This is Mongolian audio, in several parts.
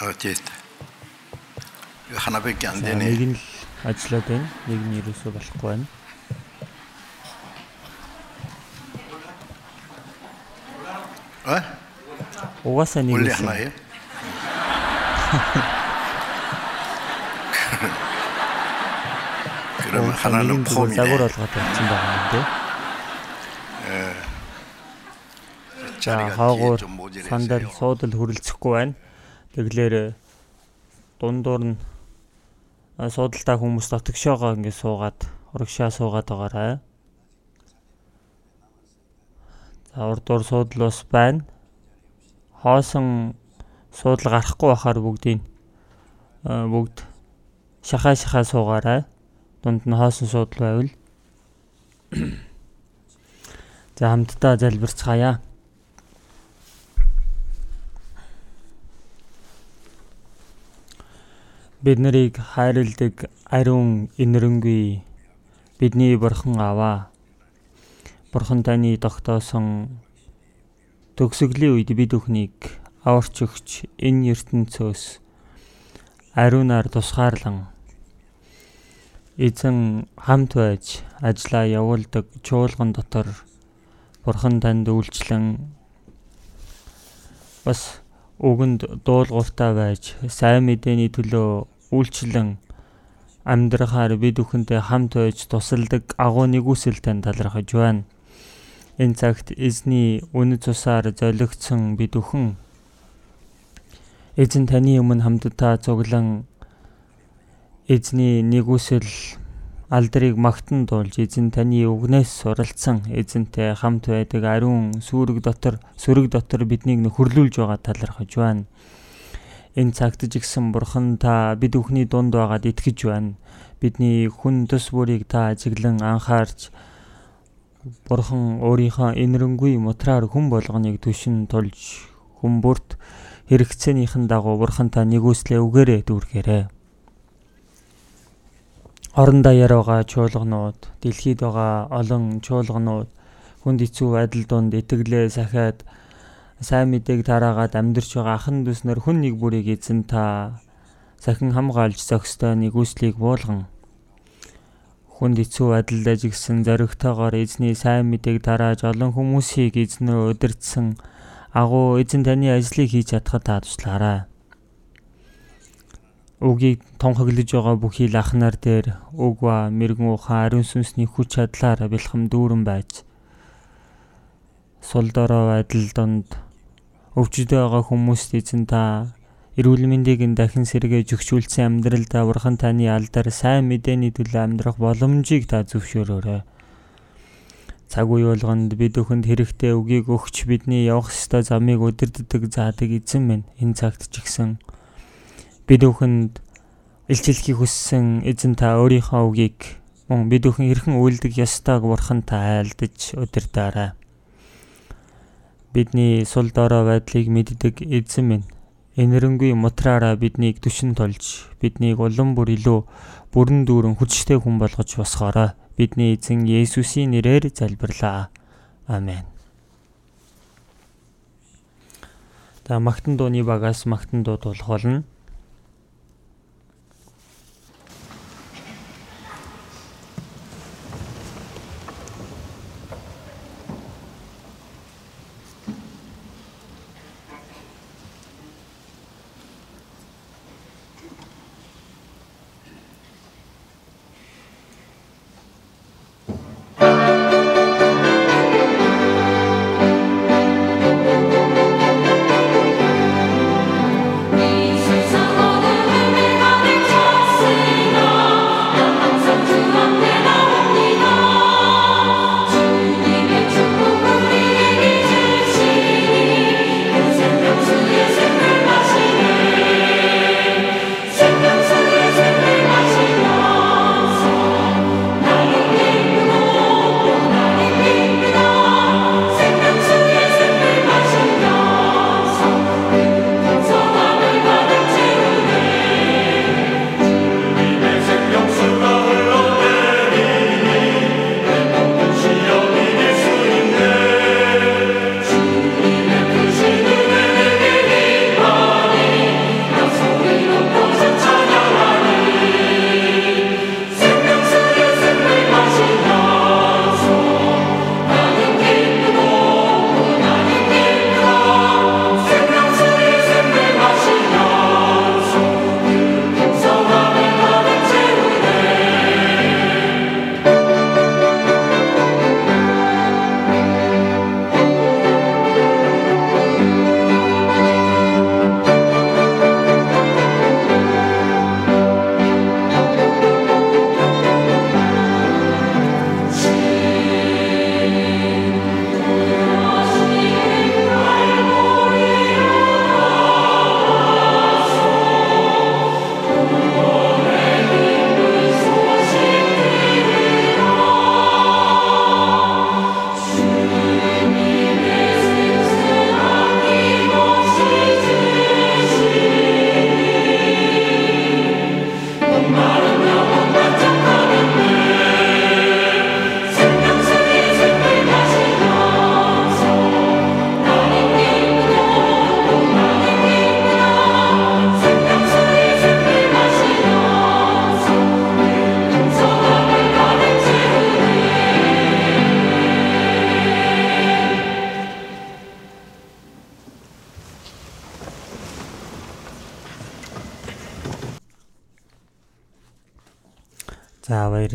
Багтит. Ханабек гэнэ. Нэг нь ажиллаад байна. Нэг нь юусоо болохгүй байна. А? Угаасаа нэг үл хана яа. Гэрм ханаа нь промин. Загвар болгоод тавьсан байгаа юм тий. Э. За хаагуур сандал суудал хөрөлцөхгүй байна. Тэглэр дундуур нь а, суудалтай хүмүүс дотгошоогоо ингэ суугаад урагшаа суугаад байгаарай. За урдуур суудал бас байна. Хоосон суудал гарахгүй байхаар бүгдийг а, бүгд шахаа шахаа суугаарай. Дунд нь хоосон суудал байвал За хамтдаа залбирцгаая. Бид нарыг хайрладаг ариун инэрэнгүй бидний бурхан аваа. Бурхан таны тогтоосон төгсгөлийн үед бид бүхнийг аварч өгч энэ ертөнцөөс ариунаар тусгаарлан эзэн хамт байж ажиллаа явуулдаг чуулган дотор бурхан танд үйлчлэн бас үгэнд дуулууртай байж сайн мэдээний төлөө үйлчлэн амьдрахаар бид бүхэнтэй хамт байж тусалдаг агуу нэгүсэл тань талархаж байна. Энэ цагт эзний үнэ цусаар золигдсон бид бүхэн эзэн таны өмнө хамтдаа цуглан эзний нэгүсэл алдрыг магтан дуулж эзэн таны үгнээс суралцсан эзэнтэй хамт байдаг ариун сүрэг дотор сүрэг дотор биднийг нөхөрлүүлж байгаа талархаж байна. Энэ цагт ч гэсэн бурхан та бид бүхний дунд байгаад итгэж байна. Бидний хүн төс бүрийг та ажиглан анхаарч бурхан өөрийнхөө инэрэнгүй мутраар хүн болгоныг түшин тулж хүн бүрт хэрэгцээнийхэн дагуу бурхан та нэгүслээ үгээрээ дүүргээрэй. Орон даяар байгаа чуулганууд, дэлхийд байгаа олон чуулганууд хүнд хэцүү байдал донд итгэлээ сахиад сайн мэдээг тараагаад амьдарч байгаа ахан дүүснэр хүн нэг бүрийг эзэн та. Сахин хамгаалж зохистой нэгүслийг буулган. Хүнд хэцүү байдалд ажигсан зоригтойгоор эзний сайн мэдээг тарааж олон хүмүүсийг эзнээ удирдсан. Агуу эзэн таны ажлыг хийж чадхад та туслаарай үгийг тонхоглож байгаа бүхий л ахнаар дээр үг ба мэрэгэн ухаан ариун сүнсний хүч чадлаар бэлхэм дүүрэн байж сул дорой байдал донд өвчтөй байгаа хүмүүст эзэн та эрүүл мэндийг дахин сэргээж өгчүүлсэн амьдралдаа бурхан таны алдар сайн мэдээний төлөө амьдрах боломжийг та зөвшөөрөөрэй. Цаг үе болгонд бид өхөнд хэрэгтэй үгийг өгч бидний явах ёстой замыг удирддаг заадаг эзэн минь энэ цагт ч гэсэн бид бүхэнд илчилхийг хүссэн эзэн та өөрийнхөө үгийг мөн бид бүхэн хэрхэн үйлдэх ёстойг бурхан та айлдаж удирдаарай. Бидний сул дорой байдлыг мэддэг эзэн минь энэрэнгүй мутраараа биднийг түшин тулж биднийг улам бүр илүү бүрэн дүүрэн хүчтэй хүн болгож босгоорой. Бидний эзэн Есүсийн нэрээр залбирлаа. Амен. За магтан дууны багаас магтан дуу дуулах болно.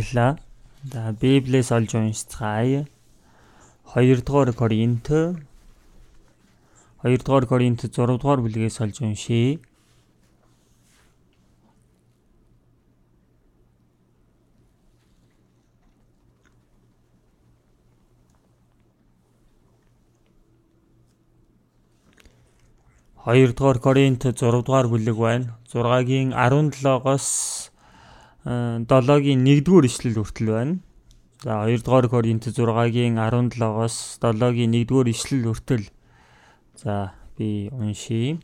Баярлалаа. За Библиэс олж уншицгаая. 2 дугаар Коринт 2 дугаар Коринт 6 дугаар бүлгээс олж уншийе. Хоёрдугаар Коринт 6 дугаар бүлэг байна. 6-гийн 17-оос 7-гийн 1-р ишлэл хүртэл байна. За 2 дугаар Коринт 6-гийн 17-оос 7-гийн 1-р ишлэл хүртэл за би уншийе.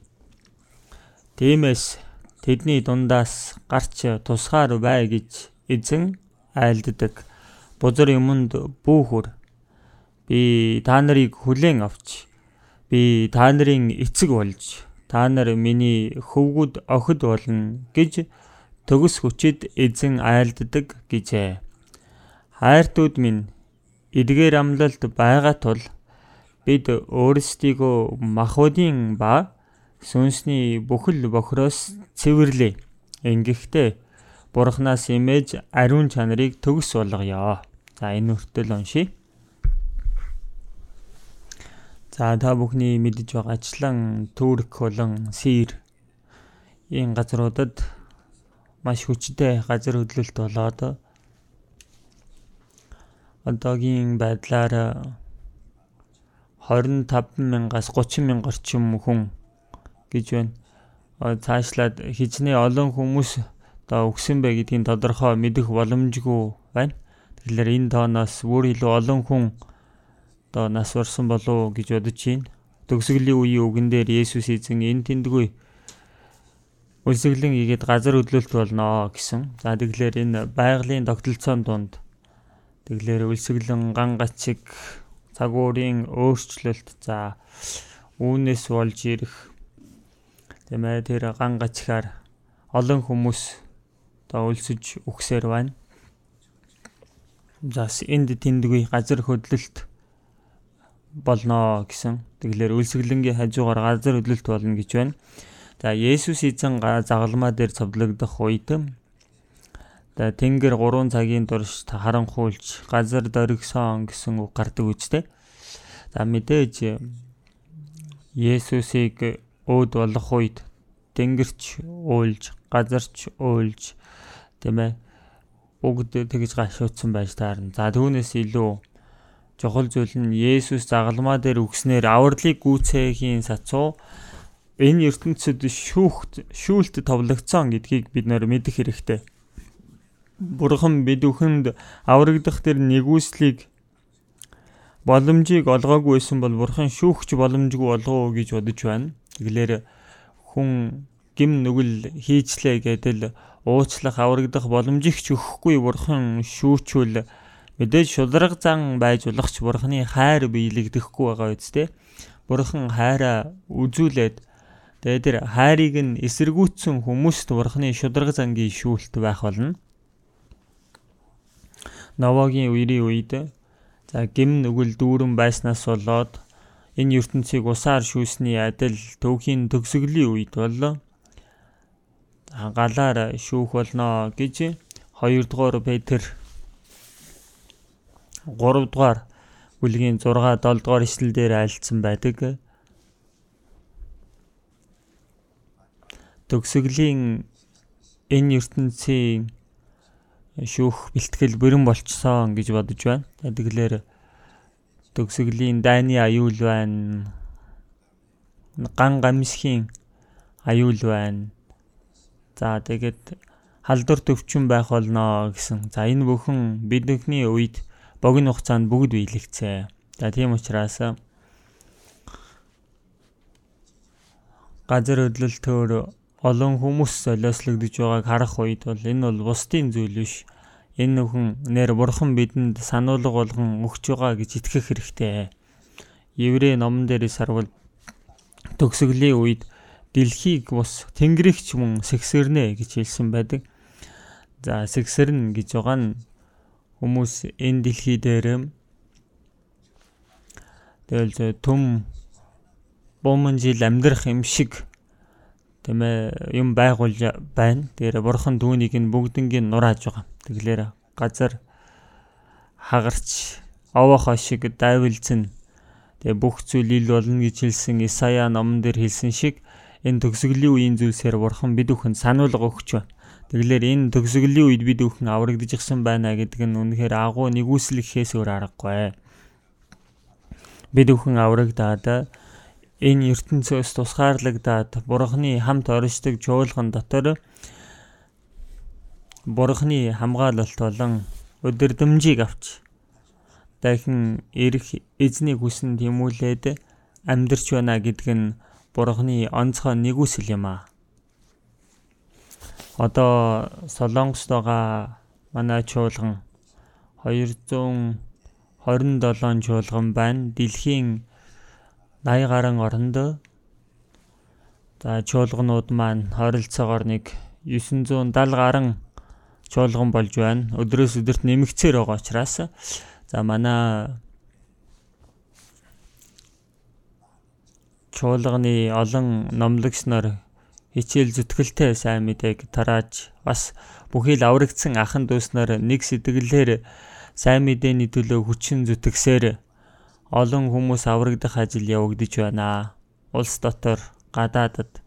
Тиймээс тэдний дундаас гарч тусгаар бай гэж эзэн айлддаг. Бузар юмд бүүхүр би та нарыг хүлээн авч би та нарын эцэг болж та нар миний хөвгүүд охид болно гэж төгс хүчит эзэн айлддаг гэжээ. Хайртууд минь эдгээр амлалт байгаа тул бид өөрсдийгөө махуудын ба сүнсний бүхэл бохроос цэвэрлээ. Ингэхдээ Бурханаас имэж ариун чанарыг төгс болгоё. За энэ хүртэл уншия. За та бүхний мэдж байгаачлан Турк болон Сир энэ газруудад маш хүчтэй газар хөдлөлт болоод одоогийн байдлаар 25 мянгаас 30 мянга орчим хүн гэж байна. Цаашлаад хижнээ олон хүмүүс одоо өгсөн бай гэдгийг тодорхой мэдэх боломжгүй байна. Тэгэхээр энэ тооноос бүр илүү олон хүн одоо нас барсан болов гэж бодож байна. Төгсгөлийн үеийн үгэн дээр Есүс эзэн энэ тэндгүй Үлсэглэн игээд газар хөдлөлт болно гэсэн. За тэгэхээр энэ байгалийн тогтолцоон донд тэгэхээр үлсэглэн ган гачиг цагуурийн өөрчлөлт за үүнээс болж ирэх тийм ээ тэр ган гачгаар олон хүмүүс одоо өлсөж үхсээр байна. За энд тэндгүй газар хөдлөлт болно гэсэн. Тэгэхээр үлсэглэнгийн хажуугаар газар хөдлөлт болно гэж байна. За Есүс эзэн загалмаа дээр цовдлогдох үед за Тэнгэр 3 цагийн турш харанхуйлж газар дөргсөн гэсэн үг гардаг үстэй. За мэдээж Есүсийг өөд болох үед Тэнгэрч уйлж, газарч уйлж тийм ээ бүгд тэгж гашуудсан байж таарна. За түүнээс илүү чухал зүйл нь Есүс загалмаа дээр үгснээр авралыг гүйцээхийн сацуу энэ ертөнцид шүүхт шүүлт товлогцсон гэдгийг бид нөр мэдэх хэрэгтэй. Бурхан бид бүхэнд аврагдах тэр нэгүслийг боломжийг олгоогүй байсан бол бурхан шүүхч боломжгүй болгоо гэж бодож байна. Тэгэлэр хүн гим нүгэл хийчлээ гэдэл уучлах аврагдах боломжийг ч өгөхгүй бурхан шүүчүүл мэдээж шударга зан байж болох ч бурханы хайр биелэгдэхгүй байгаа үсттэй. Бурхан хайраа үзүүлээд Тэгээд тэр хайрыг нь эсэргүүцсэн хүмүүст бурхны шударга зангийн шүүлт байх болно. Новогийн үерийн үед за гим нүгэл дүүрэн байснаас болоод энэ ертөнцийг усаар шүүсний адил төвхийн төгсгөлийн үед боллоо. Галаар шүүх болно гэж 2 дугаар Петр 3 дугаар бүлгийн 6 7 дугаар ишлэл дээр альцсан байдаг. Төгсгөлийн энэ ертөнцийн шүүх бэлтгэл бүрэн болцсон гэж бодож байна. Тэгэхээр төгсгөлийн дайны аюул байна. Ган гамсхийн аюул байна. За тэгээд халдвар төвчөн байх болно гэсэн. За энэ бүхэн бидний үед богино хугацаанд бүгд биелэгцээ. За тийм учраас газар хөдлөлтөөр олон хүмүүс солиослогдож байгааг харах үед бол энэ бол бусдын зүйл биш. Энэ нөхөн нэр бурхан бидэнд сануулга болгон өгч байгаа гэж итгэх хэрэгтэй. Еврей номон дээрээс харвал төгсгөлийн үед дэлхийг бус тэнгэрийг ч мөн сэгсэрнэ гэж хэлсэн байдаг. За сэгсэрнэ гэж байгаа нь хүмүүс энэ дэлхий дээр тэгэл төм бомон жил амьдрах юм шиг тийм ээ юм байгуул байна. Тэр бурхан түүнийг нь бүгднийг нурааж байгаа. Тэгэлэр газар хагарч овоохоо шиг дайвилзэн тэгээ бүх зүйл ил болно гэж хэлсэн Исая номон дээр хэлсэн шиг энэ төгсгөлийн үеийн зүйлсээр бурхан бид бүхэнд сануулга өгч байна. Тэгэлэр энэ төгсгөлийн үед бид бүхэн аврагдчихсан байна гэдэг нь үнэхээр агуу нэгүслэхээс өөр аргагүй. Бид бүхэн аврагдаад энэ ертөнцөөс тусгаарлагдаад бурхны хамт оршдог чуулган дотор бурхны хамгаалалт болон өдөрдмжийг авч дахин ирэх эзний хүсн тэмүүлээд амьдрч байна гэдг нь бурхны онцгой нэгүсэл юм аа. Одоо Солонгост байгаа манай чуулган 227 чуулган байна. Дэлхийн 80 гаруй оронд за чуулганууд маань хорилцоогоор нэг 970 гаруй чуулган болж байна. Өдрөөс өдөрт нэмэгцээр байгаа учраас за манай чуулганы олон номлогч нар хичээл зүтгэлтэй сайн мэдээг тарааж бас бүхий л аврагдсан ахан дүүс нар нэг сэтгэлээр сайн мэдээний төлөө хүчин зүтгэсээр олон хүмүүс аврагдах ажил явагдаж байна. Улс дотор гадаадад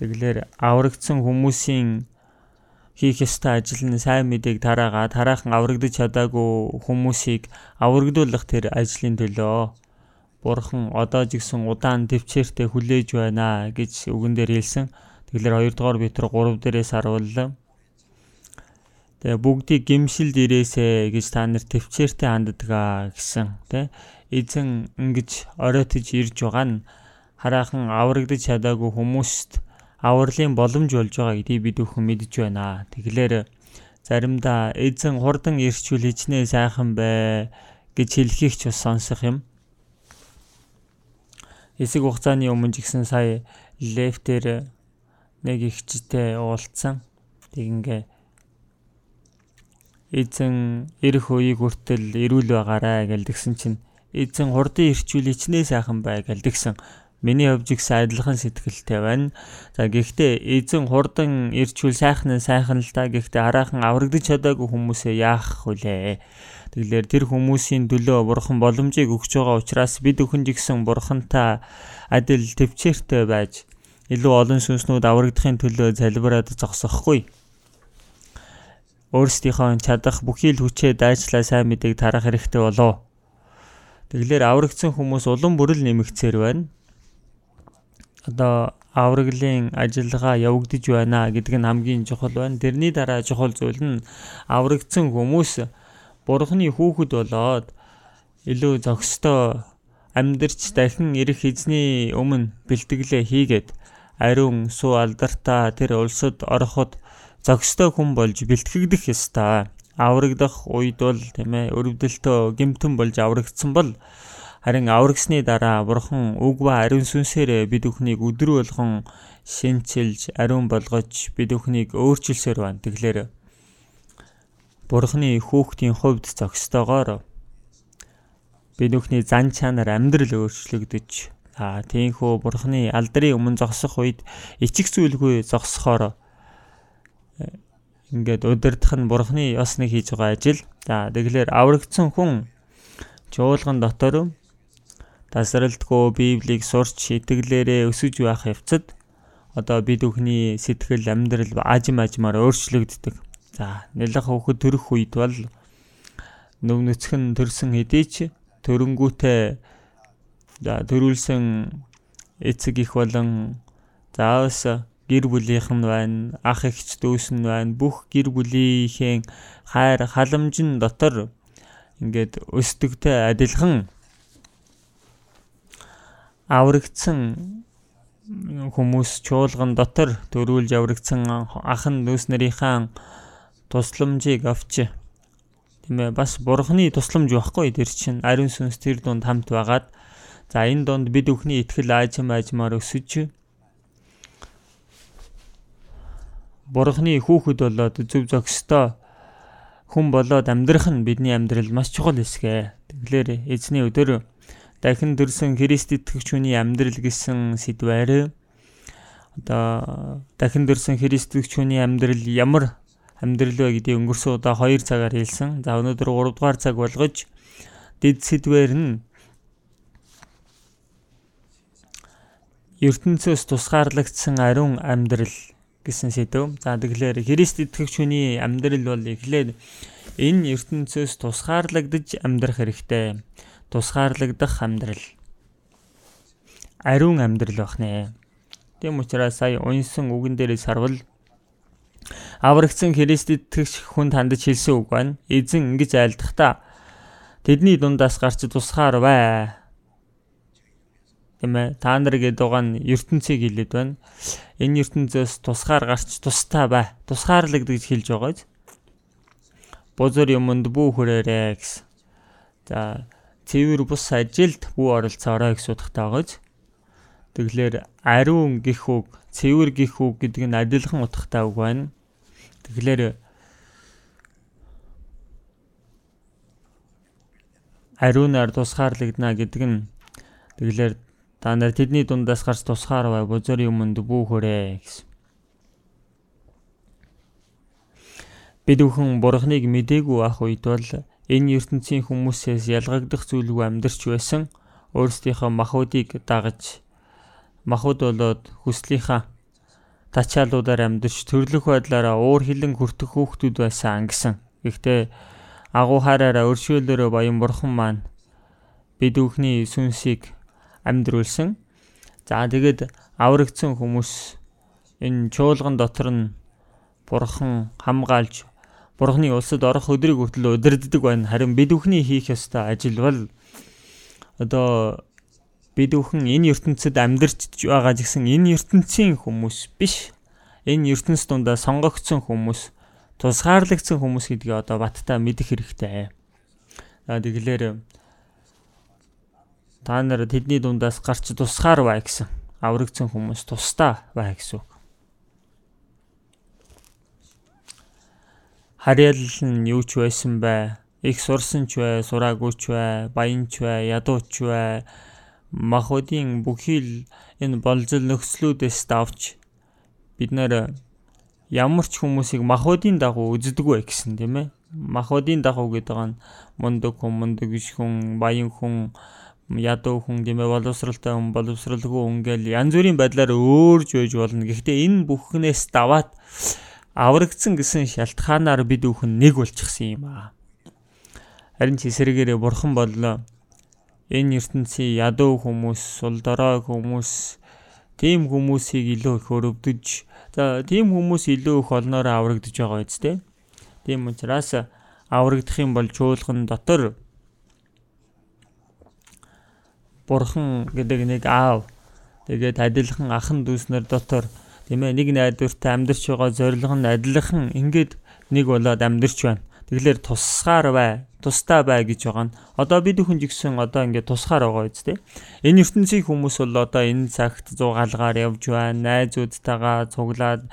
Тэгэлэр аврагдсан хүмүүсийн хийх ёстой ажил нь сайн мэдээг тараагаа тараахан аврагдаж чадаагүй хүмүүсийг аврагдуулах тэр ажлын төлөө Бурхан одоо ч гэсэн удаан төвчээртэй хүлээж байна гэж үгэн дээр хэлсэн. Тэгэлэр 2 дугаар Петр 3 дээрээс харууллаа. Тэгээ бүгдийг гимшилд ирээсэ гэж та нар төвчээртэй ханддгаа гэсэн тий. Эзэн ингэж оройтож ирж байгаа нь хараахан аврагдаж чадаагүй хүмүүст авралын боломж болж байгаа гэдгийг бид бүхэн мэдж байна. Тэгэхээр заримдаа эзэн хурдан ирчүүл хичнээн сайхан бай гэж хэлхийх ч бас сонсох юм. Хэсэг хугацааны өмнө ч гэсэн сая лефтер нэг ихчтэй уулзсан. Тэг ингээ эзэн ирэх үеийг хүртэл ирүүл байгаарай гэлдгсэн чинь эзэн хурдан ирчүүл ичнээ сайхан бай гэлдгсэн. Миний хувьд ихсэн адилхан сэтгэлтэй байна. За гэхдээ эзэн хурдан ирчүүл сайхан нь сайхан л та гэхдээ хараахан аврагдаж чадаагүй хүмүүсээ яах вүлээ. Тэгэлэр тэр хүмүүсийн төлөө бурхан боломжийг өгч байгаа учраас бид өхөн жигсэн бурхантай адил төвчээртэй байж илүү олон сүнснүүд аврагдахын төлөө залбираад зогсохгүй өөрсдийнхөө чадах бүхий л хүчээ дайчлаа сайн мэдээг тарах хэрэгтэй болов. Тэгэлэр аврагдсан хүмүүс улам бүрэл нэмэгцээр байна. Одоо авраглын ажиллагаа явагдаж байна гэдэг нь хамгийн чухал байна. Тэрний дараа чухал зүйл нь аврагдсан хүмүүс бурхны хүүхэд болоод илүү зохистой амьдрч дахин ирэх эзний өмнө бэлтгэлээ хийгээд ариун суу алдартай тэр улсад ороход зохистой хүн болж бэлтгэгдэх ёстой. Аврагдах үед бол тийм ээ өрөвдөлтөө гимтэн болж аврагдсан бол харин аврагсны дараа бурхан үг ба ариун сүнсээр бид бүхнийг өдөр болгон шинчилж ариун болгож бид бүхнийг өөрчилсөөр байна. Тэгэхээр бурханы хүүхдийн хувьд зохистойгоор бид бүхний зан чанар амьдрал өөрчлөгдөж аа тийхүү бурханы алдрын өмнө зогсох үед ичих зүйлгүй зогсохоор ингээд удирдах нь бурхны ёсныг хийж байгаа ажил. За тэгэхээр аврагдсан хүн чуулган дотор тасралтгүй Библийг сурч итгэлээрээ өсөж байх явцад одоо бид бүхний сэтгэл амьдрал ажим ажмаар өөрчлөгддөг. За нэлэх хөвгөд төрөх үед бол нүв нүцгэн төрсөн хэдий ч төрөнгүүтээ за төрүүлсэн эцэг их болон заавс гэр бүлийнх нь байна, ах эгч дүүс нь байна. Бүх гэр бүлийнхээ хайр халамжин дотор ингээд өсдөгтэй адилхан аврагдсан хүмүүс чуулган дотор төрүүлж аврагдсан ахан дүүс нарынхаа тусламжийг авч тийм ээ бас бурхны тусламж байхгүй тэр чинь ариун сүнс тэр дунд хамт байгаад за энэ донд бид бүхний итгэл аажим аажмаар өсөж бурхны хүүхэд болоод зөв зохистой хүн болоод амьдрах нь бидний амьдрал маш чухал хэсгэ. Тэгэхээр эзний өдөр дахин дөрсөн Христ итгэгч хүний амьдрал гэсэн сэдвээр одоо дахин дөрсөн Христ итгэгч хүний амьдрал ямар амьдрал вэ гэдгийг өнгөрсөн удаа 2 цагаар хэлсэн. За өнөөдөр 3 дугаар цаг болгож дэд сэдвэр нь ертөнцөөс тусгаарлагдсан ариун амьдрал гэсэн сэдв. За тэгэхээр Христ итгэгч хүний амьдрал бол эхлээд энэ ертөнцөөс тусгаарлагдаж амьдрах хэрэгтэй. Тусгаарлагдах амьдрал. Ариун амьдрал байх нэ. Тийм учраас сая унсан үгэн дээрээс харвал аврагдсан Христ итгэгч хүн тандж хэлсэн үг байна. Эзэн ингэж айлдахдаа тэдний дундаас гарч тусгаар бай. Тийм ээ. Та нар гэдэг байгаа нь ертөнцийг хэлээд байна. Энэ ертөнцөөс тусгаар гарч тустай бай. Тусгаарлагддаг гэж хэлж байгаа биз. Бузар юмд бүү хүрээрээ гэсэн. За цэвэр бус ажилд бүү оролцоорой гэж судахтай байгаа биз. Тэглэр ариун гих үг, цэвэр гих үг гэдэг нь адилхан утгатай үг байна. Тэгэхээр ариунаар тусгаарлагдана гэдэг нь тэгэлэр та нар тэдний дундаас гарч тусгаар бай бузар юмд бүүхөрээ гэсэн. Бид бүхэн бурхныг мдээгүй ах үед бол энэ ертөнцийн хүмүүсээс ялгагдах зүйлгүй амьдарч байсан өөрсдийнхөө махуудыг дагаж махуд болоод хүслийнхаа тачаалуудаар амьдарч төрлөх байдлаараа уур хилэн хүртэх хүүхдүүд байсан ангисан. Гэхдээ агуу хараараа өршөөлөөрөө баян бурхан маань бид бүхний сүнсийг амьдруулсан. За тэгээд аврагдсан хүмүүс энэ чуулган дотор нь бурхан хамгаалж бурханы улсад орох өдрийг хүртэл удирддаг байна. Харин бид бүхний хийх ёстой ажил бол одоо бид бүхэн энэ ертөнцид амьдарч байгаа гэсэн энэ ертөнцийн хүмүүс биш. Энэ ертөнц дундаа сонгогдсон хүмүүс, тусгаарлагдсан хүмүүс гэдгийг одоо баттай мэдэх хэрэгтэй. За тэгэхээр та нар тэдний дундаас гарч тусгаар бай гэсэн. Аврагдсан хүмүүс тусдаа бай гэсэн үг. Харьяал нь юу ч байсан бай. Их сурсан ч бай, сураагүй ч бай, баян ч бай, ядуу ч бай махуудын бүхий л энэ болзол нөхцлүүдээс давж бид нэр ямар ч хүмүүсийг махуудын дагуу үздэггүй гэсэн тийм ээ. Махуудын дагуу гэдэг нь мундаг хүн, мундаг биш хүн, баян хүн, ядуу хүн тийм ээ, боловсралтай хүн, боловсралгүй хүн гэл янз бүрийн байдлаар өөрж байж болно. Гэхдээ энэ бүхнээс даваад аврагдсан гэсэн шалтгаанаар бид бүхэн нэг болчихсон юм аа. Харин ч эсрэгээрээ бурхан боллоо энэ ертөнцийн ядуу хүмүүс, сул дорой хүмүүс тийм хүмүүсийг илүү их өрөвдөж за тийм хүмүүс илүү их олноороо аврагдаж байгаа үстэй. Тийм учраас аврагдах юм бол чуулган дотор бурхан гэдэг нэг аав тэгээд адилхан ахан дүүснэр дотор тийм ээ нэг найдвартай амьдарч байгаа зорилго нь адилхан ингээд нэг болоод амьдарч байна. Тэгэхээр тусгаар бай, тустай бай гэж байгаа нь. Одоо бид хүн жигсэн одоо ингээд тусгаар байгаа үст тэ. Энэ ертөнцийн хүмүүс бол одоо энэ цагт зугаалгаар явж байна. Найзуудтайгаа цуглаад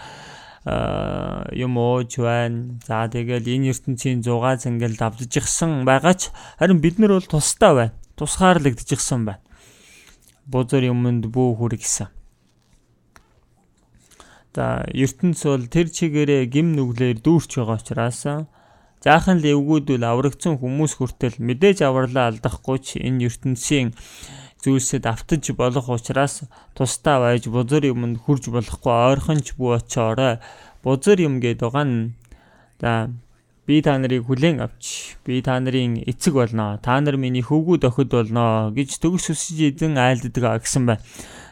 юм ууж байна. За тэгэл энэ ертөнцийн зугаас ингээл давдчихсан байгаа ч харин бид нар бол тустай байна. Тусгаарлагдчихсан байна. Бузар юмд бүү хүр гэсэн. За ертөнц бол тэр чигээрээ гим нүглээр дүүрч байгаа учраас Жаахан л эвгүүдвэл аврагдсан хүмүүс хүртэл мэдээж авралаа алдахгүй ч энэ ертөнцийн зүйлсэд автаж болох учраас тусдаа байж бузар юмд хурж болохгүй ойрхонч бүү очоорой. Бузар юм гээд байгаа нь за би та нарыг хүлээн авч би та нарын эцэг болно. Та нар миний хөвгүүд охид болно гэж төгс өсөж эзэн айлддаг гэсэн байна.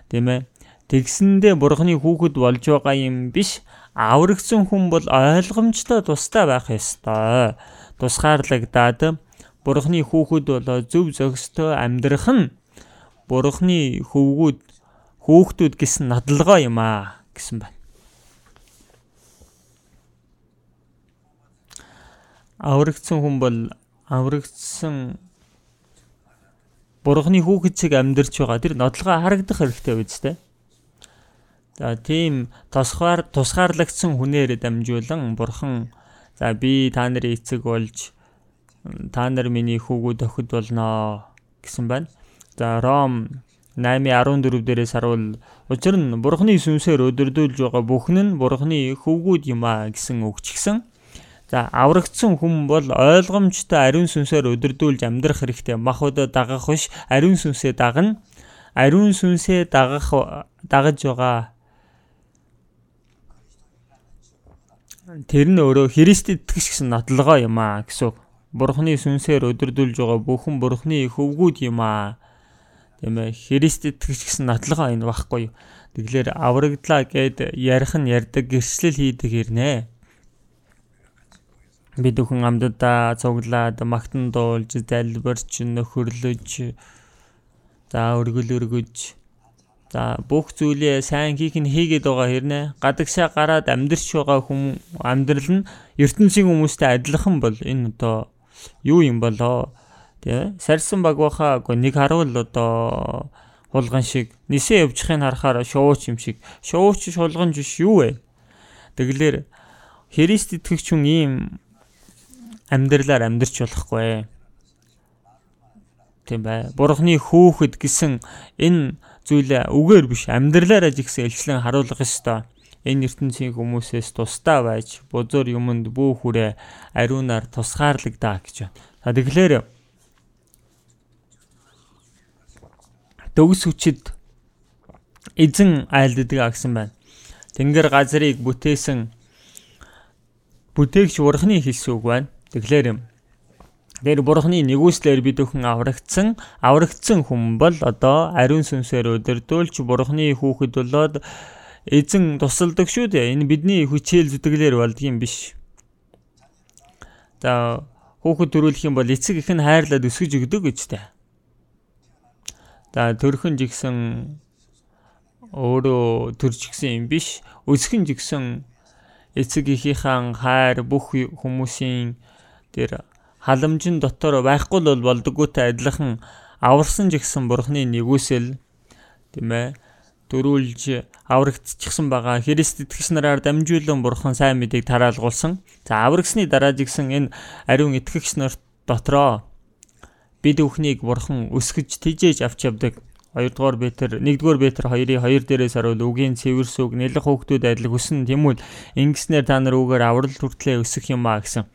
Тийм ээ. Тэгсэндээ бурхны хүүхэд болж байгаа юм биш аврагдсан хүн бол ойлгомжтой тустай байх ёстой. Тусгаарлагдаад Бурхны хүүхэд болоо зөв зохистой амьдрах нь Бурхны хөвгүүд хүүхдүүд гэсэн надлгаа юм аа гэсэн байна. Аврагдсан хүн бол аврагдсан Бурхны хүүхэд шиг амьдарч байгаа тэр нодлогоо харагдах хэрэгтэй биз дээ. За тийм тусгаар тусгаарлагдсан хүнээр дамжуулан бурхан за би та нарын эцэг болж та нар миний хүүгүүд охид болноо гэсэн байна. За Ром 8:14 дээрээс харуул учир нь бурхны сүнсээр өдөрдүүлж байгаа бүхэн нь бурхны хөвгүүд юм а гэсэн гисэн. За аврагдсан хүн бол ойлгомжтой ариун сүнсээр өдөрдүүлж амьдрах хэрэгтэй. Мах өдөө дагах биш, ариун сүнсээ дагна. Ариун сүнсээ дагах дагаж байгаа. Тэр нь өөрөө Христэд итгэж гэсэн нотлогоо юм аа гэсэн. Бурхны сүнсээр өдөрдүүлж байгаа бүхэн Бурхны хөвгүүд юм аа. Тийм ээ. Христэд итгэж гэсэн нотлогоо энэ багхгүй юу? Тэглэр аврагдлаа гэд ярих нь ярддаг гэрчлэл хийдэг хэрнээ бид бүхэн амдадаа цуглаад магтан дуулж залбирч нөхөрлөж за өргөл өргөж за бүх зүйлээ сайн хийх нь хийгээд байгаа хэрнээ гадагшаа гараад амьдрч байгаа хүм амьдрал нь ертөнцийн хүмүүстэй адилхан бол энэ одоо юу юм болоо? Тий сарсан баг баха гоо нэг харуул одоо хулган шиг нисээ явчихыг харахаар шууч юм шиг. Шууч шулганж биш юу вэ? Тэгэлэр Христ итгэгч хүн ийм амьдралаар амьдрч болохгүй. Тийм бай. Бурхны хүүхэд гэсэн энэ зүйлээ үгээр биш амьдралаараа жигсэн элчлэн харуулах ёстой. Энэ ертөнцийн хүмүүсээс тусдаа байж бузуур юмд бүү хүрээ ариунаар тусгаарлагдаа гэж байна. За тэгэхээр төгс хүчит эзэн айлддаг гэсэн байна. Тэнгэр газрыг бүтээсэн бүтээгч бурхны хэлсэн үг байна. Тэгэхээр Тэр бурхны нэгүслэр бид өхөн аврагдсан аврагдсан хүн бол одоо ариун сүнсээр өдөрдүүлж бурхны хүүхэд болоод эзэн тусалдаг шүү дээ. Энэ бидний хүчээл зүтгэлээр болдгийм биш. За хүүхэд төрүүлэх юм бол эцэг их нь хайрлаад өсгөж өгдөг гэжтэй. За төрхөн жигсэн өөрөө төрж гисэн юм биш. Өсгөн жигсэн эцэг эхийнхээ хайр бүх хүмүүсийн тэр халамжин дотор байхгүй л болдоггүйтэй адилхан аварсан ч гэсэн бурхны нэгүсэл тийм ээ дөрүүлж аврагдчихсан байгаа Христ итгэгч нараар дамжуулан бурхан сайн мэдээг тараалгуулсан. За аврагсны дараа жигсэн энэ ариун итгэгч нарт дотроо бид өхнийг бурхан өсгөж тижээж авч явдаг. 2 дугаар Петр 1 дугаар Петр 2-ын 2 дээрээс харуул үгийн цэвэрс үг нэлэх хүүхдүүд адил хүсэн тэмүүл ингэснээр та нар үгээр аврал хүртлээ өсөх юм а гэсэн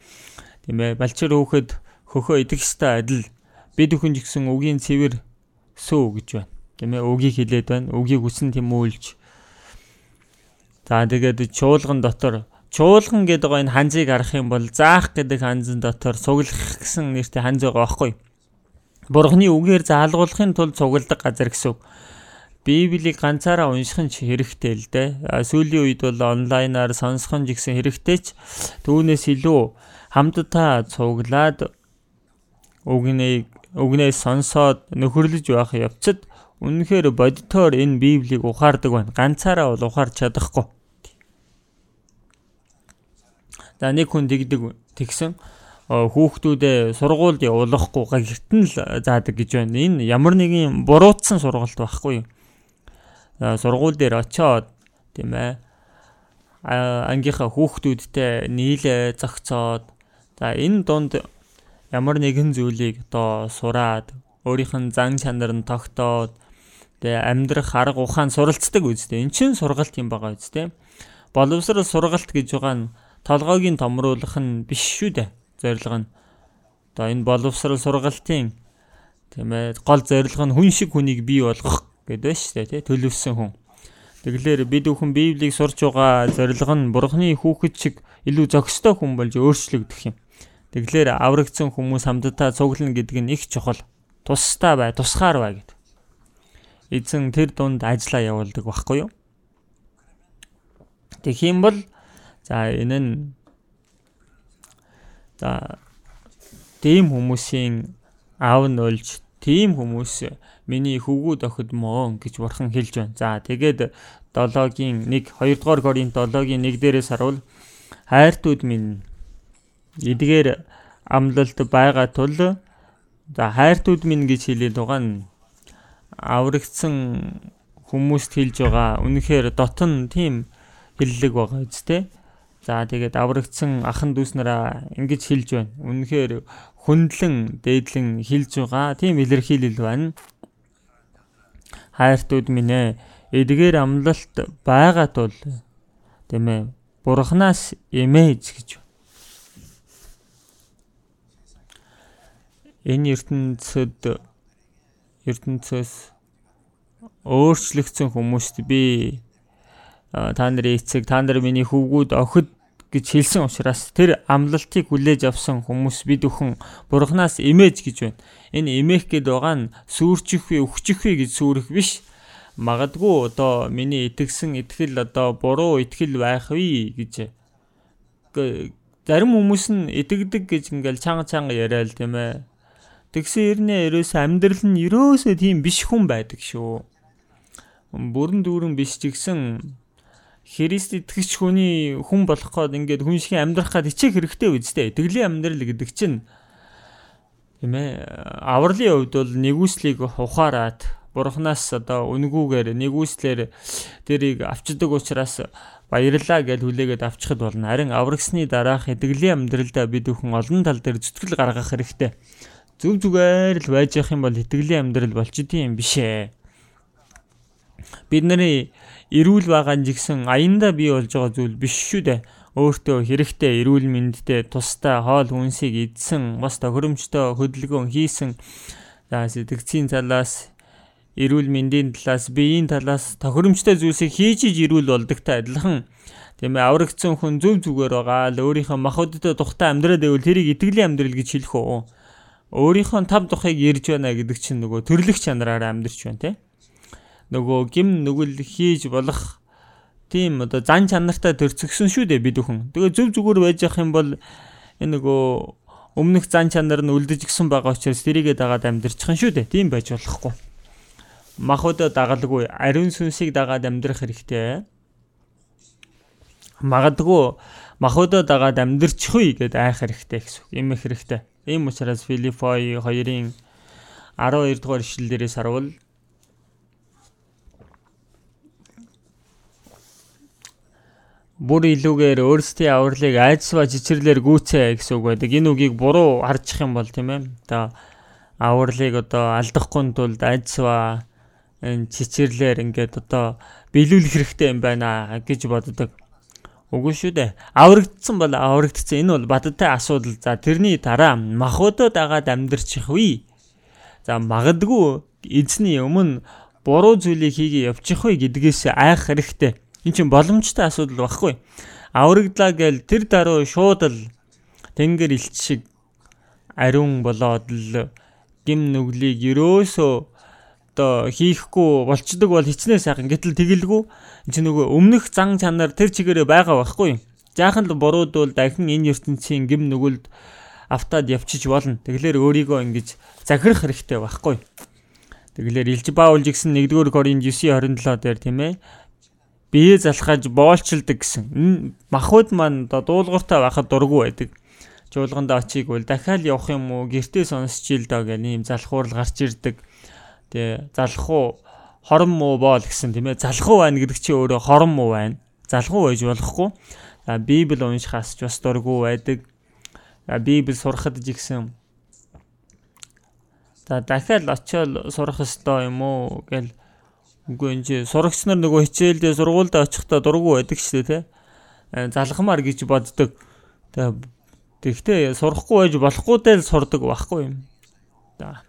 тийм ээ балчир хөөхөд хөхөө идэхстэй адил бид ч гэсэн үгийн цэвэр сүү гэж байна. Тийм ээ үгийг хилээд байна. Үгийг үсэн тэмүүлж. За тэгээд чуулган дотор чуулган гэдэг байгаа энэ ханзыг харах юм бол заах гэдэг ханзын дотор цуглах гэсэн нэртэй ханз байгаа байхгүй. Бурхны үгээр заалгуулахын тулд цугладаг газар гэсэн үг. Библийг ганцаараа унших нь хэрэгтэй л дээ. Сүүлийн үед бол онлайнаар сонсох нь гэсэн хэрэгтэй ч түүнээс илүү хамтдаа цуглаад үгнийг үгнээс сонсоод нөхөрлөж байх явцад үнэхээр бодитоор энэ Библийг ухаардаг байна. Ганцаараа бол ухаарч чадахгүй. За нэг хүн тэгдэг тэгсэн хүүхдүүдээ сургуульд явуулахгүй гэгтэн л заадаг гэж байна. Энэ ямар нэгэн буруутсан сургалт байхгүй юу? Сургууль дээр очиод тийм ээ ангийнхаа хүүхдүүдтэй нийлээ зогцоод За энэ дунд ямар нэгэн зүйлийг одоо сураад өөрийнх нь зан чанар нь тогтоод тэгээ амьдрах арга ухаан суралцдаг үстэй. Эн чинь сургалт юм байгаа үстэй. Боловсрал сургалт гэж байгаа нь толгойг нь томруулах нь биш шүү дээ. Зорилго нь. Одоо энэ боловсрал сургалтын тийм ээ гол зорилго нь хүн шиг хүнийг бий болгох гэдэг шүү дээ, төлөвсөн хүн. Тэгэлэр бид бүхэн Библийг сурч байгаа зорилго нь Бурхны хүүхэд шиг илүү зохистой хүн болж өөрчлөгдөх юм. Тэгэхээр аврагдсан хүмүүс хамтдаа цуглана гэдэг нь их чухал. Тустай бай, тусгаар бай гэдэг. Эзэн тэр дунд ажиллаа явуулдаг байхгүй юу? Тэгэх юм бол за энэ нь за тийм хүмүүсийн аав нь олж тийм хүмүүс миний хөвгүүд охид мөн гэж бурхан хэлж байна. За тэгээд 7-гийн 1 2 дугаар Коринт 7-гийн 1 дээрээс харуул хайртууд минь эдгээр амлалт байгаа тул за хайртууд минь гэж хэлээд байгаа нь аврагдсан хүмүүст хэлж байгаа үнэхээр дотн тийм хэллэг байгаа үстэй. За тэгээд аврагдсан ахан дүүс нараа ингэж хэлж байна. Үнэхээр хөндлөн дээдлэн хэлж байгаа тийм илэрхийлэл байна. Хайртууд минь ээ эдгээр амлалт байгаа тул тийм ээ бурхнаас эмээж гэж энэ ертөнцид ертөнцөөс өөрчлөгдсөн хүмүүст би та нарын эцэг та нар миний хөвгүүд охид гэж хэлсэн учраас тэр амлалтыг хүлээж авсан хүмүүс бид бүхэн бурхнаас имэж гэж байна. Энэ имэх гээд байгаа нь сүрчих вэ, өгчих вэ гэж сүрэх биш. Магадгүй одоо миний итгэсэн итгэл одоо буруу итгэл байх вэ гэж зарим хүмүүс нь итгэдэг гэж ингээл чанга чанга яриа л тийм ээ. Тэгсэн ирнэ ерөөс амьдрал нь ерөөсөө тийм биш хүн байдаг шүү. Бүрэн дүүрэн биш ч гэсэн Христ итгэж хүний хүн болох гээд ингээд хүн шиг амьдрах гээд хичээх хэрэгтэй үстэй. Итгэлийн амьдрал гэдэг чинь тийм ээ авралын хувьд бол нэгүслийг ухаарад бурхнаас одоо үнгүүгээр нэгүслэр тэрийг авчдаг учраас баярлаа гэж хүлээгээд авчихад болно. Харин аврагсны дараах итгэлийн амьдралдаа бид бүхэн олон тал дээр зүтгэл гаргах хэрэгтэй зүг зүгээр л байж явах юм бол итгэлийн амьдрал болчихдээ юм биш ээ. Бидний эрүүл байгаа нь жигсэн аяндаа бий болж байгаа зүйл биш шүү дээ. Өөртөө хэрэгтэй эрүүл мэндтэй тустай хоол хүнсийг идсэн, бас тохиромжтой хөдөлгөөн хийсэн. За сэтгцийн талаас эрүүл мэндийн талаас биеийн талаас тохиромжтой зүйлсийг хийж иж эрүүл болдогтой адилхан тийм ээ аврагдсан хүн зөв зүгээр байгаа л өөрийнхөө махбодтой тухтай амьдраад байвал тэрийг итгэлийн амьдрал гэж хэлэх үү өөрийнхөө тав тухыг ярьж байна гэдэг чинь нөгөө төрлөх чанараараа амьдарч байна те. Нөгөө гим нүгэл хийж болох тийм одоо зан чанартай төрцөгсөн шүү дээ бид бүхэн. Тэгээ зөв зүгээр байж явах юм бол энэ нөгөө өмнөх зан чанар нь үлдэж гисэн байгаа учраас тэрийгэ дагаад амьдарчих шүү дээ. Тийм байж болохгүй. Махбодоо дагалгүй ариун сүнсийг дагаад амьдрах хэрэгтэй. Магадгүй махбодоо дагаад амьдрчихгүй гэдээ айх хэрэгтэй гэсэн. Им их хэрэгтэй. Ийм учраас Филиппой 2-ын 12 дугаар ишлэл дээрээс харуул бүр илүүгээр өөрсдийн авралыг айдсва жичрлэр гүйцээ гэсэн үг байдаг. Энэ үгийг буруу харчих юм бол тийм ээ. Одоо авралыг одоо алдахгүй тулд айдсва энэ чичрлэр ингээд одоо биелүүлэх хэрэгтэй юм байна гэж боддог. Үгүй шүү дээ. Аврагдсан бол аврагдсан. Энэ бол бадтай асуудал. За тэрний дараа махбодоо дагаад амьдрчих вэ? За магадгүй эзний өмнө буруу зүйлийг хийгээ явчих вэ гэдгээс айх хэрэгтэй. Энд чинь боломжтой асуудал багхгүй. Аврагдлаа гээл тэр даруй шууд л тэнгэр илч шиг ариун болоод л гим нүглийг ерөөсөө одоо хийхгүй болчдөг бол хичнээн сайхан гэтэл тэгэлгүй. Чи нөгөө өмнөх зан чанар тэр чигээрээ байгаа байхгүй. Жаахан л буруудвал дахин энэ ертөнцийн гим нүгэлд автаад явчих болно. Тэгэлэр өөрийгөө ингэж захирах хэрэгтэй байхгүй. Тэгэлэр илж баулж гисэн 1-р Коринт 9:27 дээр тийм ээ. Бие залхаж боолчилдаг гэсэн. Махуд маань дуулууртай байхад дургу байдаг. Жуулганд очиг бол дахиад явах юм уу? Гэртээ сонсчил доо гэх юм залхуурл гарч ирдэг Тэ залхуу хорон муу боол гэсэн тийм ээ. Залхуу байна гэдэг чинь өөрөө хорон муу байна. Залхуу байж болохгүй. За Библи уншихаас ч бас дурггүй байдаг. За Библи сурахад ч гэсэн За дахиад очиод сурах ёстой юм уу гэл үгүй энэ чи сурагч нар нөгөө хичээлдээ сургуульд очихдоо дурггүй байдаг шүү дээ тий. Э, залхамаар гэж боддог. Тэгтээ сурахгүй байж болохгүй дээр сурдаг байхгүй юм. За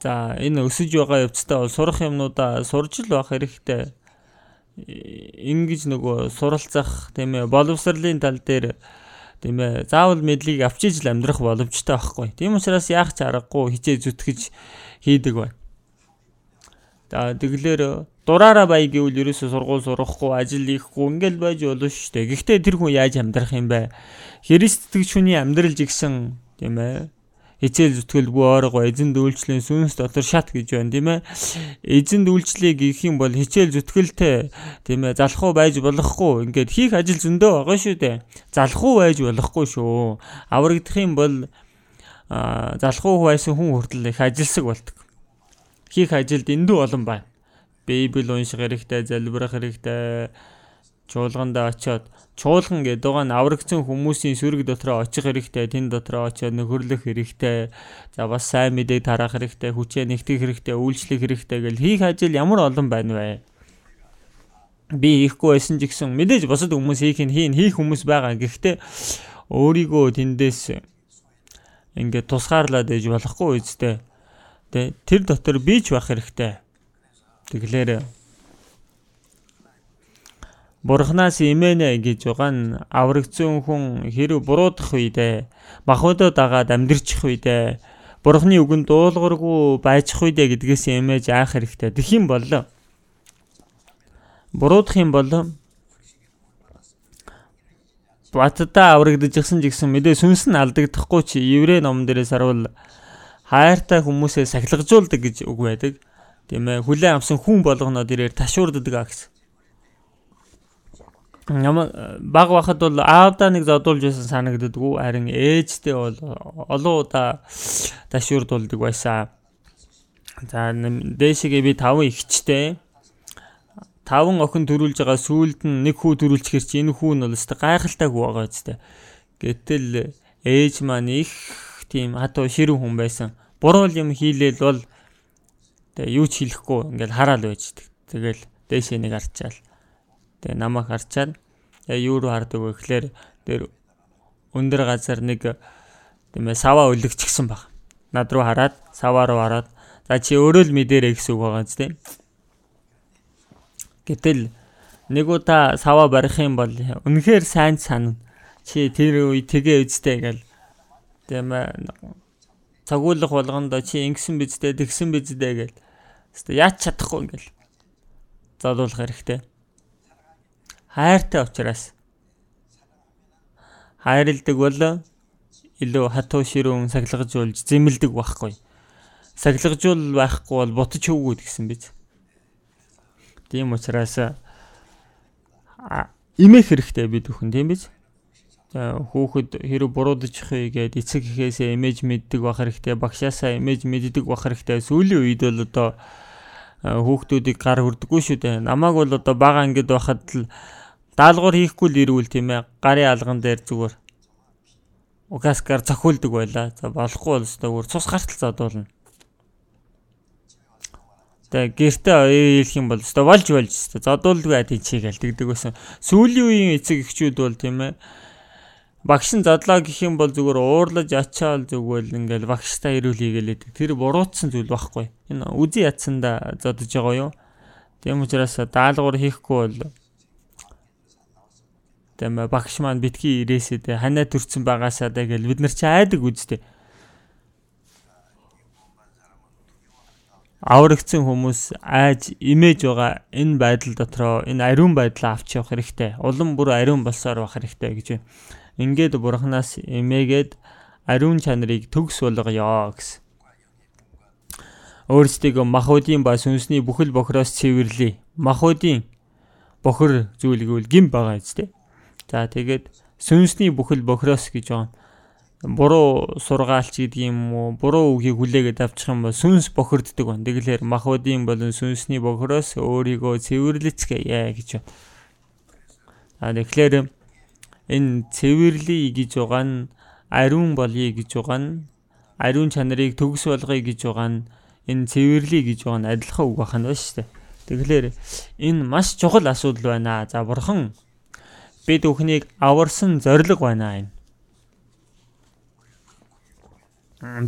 За энэ өсөж байгаа явцдаа сурах юмнуудаа сурж л байх хэрэгтэй. Ингиж нөгөө суралцах тийм ээ боловсролын тал дээр тийм ээ заавал мэдлийг авчиж л амьдрах боломжтой байхгүй. Тийм учраас яах ч аргагүй хичээ зүтгэж хийдэг байна. За тэгэлэр дураараа бай гэвэл ерөөсө сургууль сурахгүй, ажил хийхгүй ингээл байж болно шүү дээ. Гэхдээ тэр хүн яаж амьдрах юм бэ? Христ итгэж хүний амьдрал жигсэн тийм ээ хичээл зүтгэлгүй ойргоо эзэнд үйлчлэн сүнс дотор шат гэж байна тийм ээ. Эзэнд үйлчлэгийг гэх юм бол хичээл зүтгэлтэй тийм ээ залхуу байж болохгүй. Ингээд хийх ажил зөндөө байгаа шүү дээ. Залхуу байж болохгүй шүү. Аврагдах юм бол залхуу байсан хүн хүртэл их ажилсаг болдог. Хийх ажилд эндүү олон байна. Библи унших хэрэгтэй, залбирах хэрэгтэй, чуулгандаа очиод чуулган гэдэг байгаа нь аврагдсан хүмүүсийн сүрэг дотроо очих хэрэгтэй, тэн дотроо очиод нөхөрлөх хэрэгтэй. За бас сайн мэдээг тараах хэрэгтэй, хүчээ нэгтгэх хэрэгтэй, үйлчлэх хэрэгтэй гэл хийх ажил ямар олон байна вэ? Би хийхгүй байсан ч гэсэн мэдээж босод хүмүүс хийх нь хийн, хийх хүмүүс байгаа. Гэхдээ өөрийгөө тэндээс ингээд тусгаарлаад ээж болохгүй үсттэй. Тэ тэр дотор би ч байх хэрэгтэй. Тэгэхээр Бурханаас имэнэ гэж байгаа нь аврагцсан хүн хэрэг буруудах үедээ махбодоо дагаад амьдрчих үедээ Бурхны үгэнд дуулуургүй байчих үедээ гэдгээс имэж аах хэрэгтэй. Тэгэх юм бол буруудах юм бол Батдаа аврагдчихсан гэсэн мэдээ сүнс нь алдагдахгүй чи еврей ном дээрээс харуул хайртай хүмүүсээ сахилгажуулдаг гэж үг байдаг. Тийм ээ хүлээн авсан хүн болгоноо дээрээр ташуурддаг гэсэн. Ямар баг бахад бол аавда нэг зодуулж байсан санагддаггүй харин ээжтэй бол олон удаа ташуурдуулдаг байсан. За дээшгээ би таван ихчтэй таван охин төрүүлж байгаа сүүлд нь нэг хүү төрүүлчихэр чи энэ хүү нь бол өстой гайхалтай хүү байгаа үстэй. Гэтэл ээж маань их тийм хатуу ширүүн хүн байсан. Буруу юм хийлээл бол тэгээ юу ч хэлэхгүй ингээл хараал байждаг. Тэгэл дээшээ нэг арчаал Тэгээ намайг харчаад юу руу хардаг вэ гэхээр тэр өндөр газар нэг тийм ээ саваа өлөгчгсөн баг. Над руу хараад саваа руу хараад за чи өөрөө л мэдэрэй гэсэн үг байгаа зү. Гэтэл нэг удаа саваа барих юм бол үнэхээр сайн санана. Чи тэр үе тэгээ үстэй гэл тийм ээ цагуулах болгонд чи ингэсэн биздээ тэгсэн биздээ гэл. Хэвээ яач чадахгүй ингээл залуулах хэрэгтэй хайртай учраас хайрладаг бол илүү хатуу ширүүн сахилгажуулж зэмэлдэг байхгүй. Сахилгажуул байхгүй бол бутаж хөвгүүд гэсэн биз. Тийм учраас имэх хэрэгтэй бид бүхэн тийм биз. Хүүхэд хэрэг буруудчих вэ гэд эцэг эхээсээ имэж мэддэг байх хэрэгтэй, багшаасаа имэж мэддэг байх хэрэгтэй. Сүүлийн үед бол одоо хүүхдүүдийг гар хүрдэггүй шүү дээ. Намааг бол одоо бага ангид байхад л даалгавар хийхгүй л ирүүл тийм ээ гарын алган дээр зүгээр угаскаар цохиулдаг байлаа. За болохгүй бол зүгээр цус гартал задуулна. Тэгээ гэртээ ийлэх юм бол өстой болж болж өстой задуулдгүй адий чигээл тэгдэг байсан. Сүүлийн үеийн эцэг эхчүүд бол тийм ээ багш нь задлаа гэх юм бол зүгээр уурлаж ачаал зүгэл ингээл багштай ирүүл хийгээл тэр буруутсан зүйл байхгүй. Энэ үзий ятсанда зодож байгаа юу? Тийм учраас даалгавар хийхгүй бол тийм багш маань битгий ирээсээ тэ ханаа төрцөн байгаасаа тэ гэл бид нар чи айдаг үсттэй. Аврагдсан хүмүүс айж имэж байгаа энэ байдал дотроо энэ ариун байдлаа авч явах хэрэгтэй. Улам бүр ариун болсоор байх хэрэгтэй гэж байна. Ингээд бурхнаас имээгээд ариун чанарыг төгс болгоё гэсэн. Өөрсдийгөө махуудын ба сүнсний бүхэл бохроос цэвэрлэе. Махуудын бохор зүйлгүүл гим байгаа зү. За тэгээд сүнсний бүхэл бохроос гэж байгаа. Буруу сургаалч гэдэг юм уу? Буруу үгийг хүлээгээд авчих юм бол сүнс бохирддаг байна. Тэгэлэр махбодийн болон сүнсний бохроос өөрийгөө цэвэрлэцгээе гэж. А тэгэхээр энэ цэвэрлэе гэж байгаа нь ариун болъё гэж байгаа нь ариун чанарыг төгс болгоё гэж байгаа нь энэ цэвэрлэе гэж байгаа нь адилхан үг байна шүү дээ. Тэгэхээр энэ маш чухал асуудал байна. За бурхан бид бүхнийг аварсан зориг байна энэ.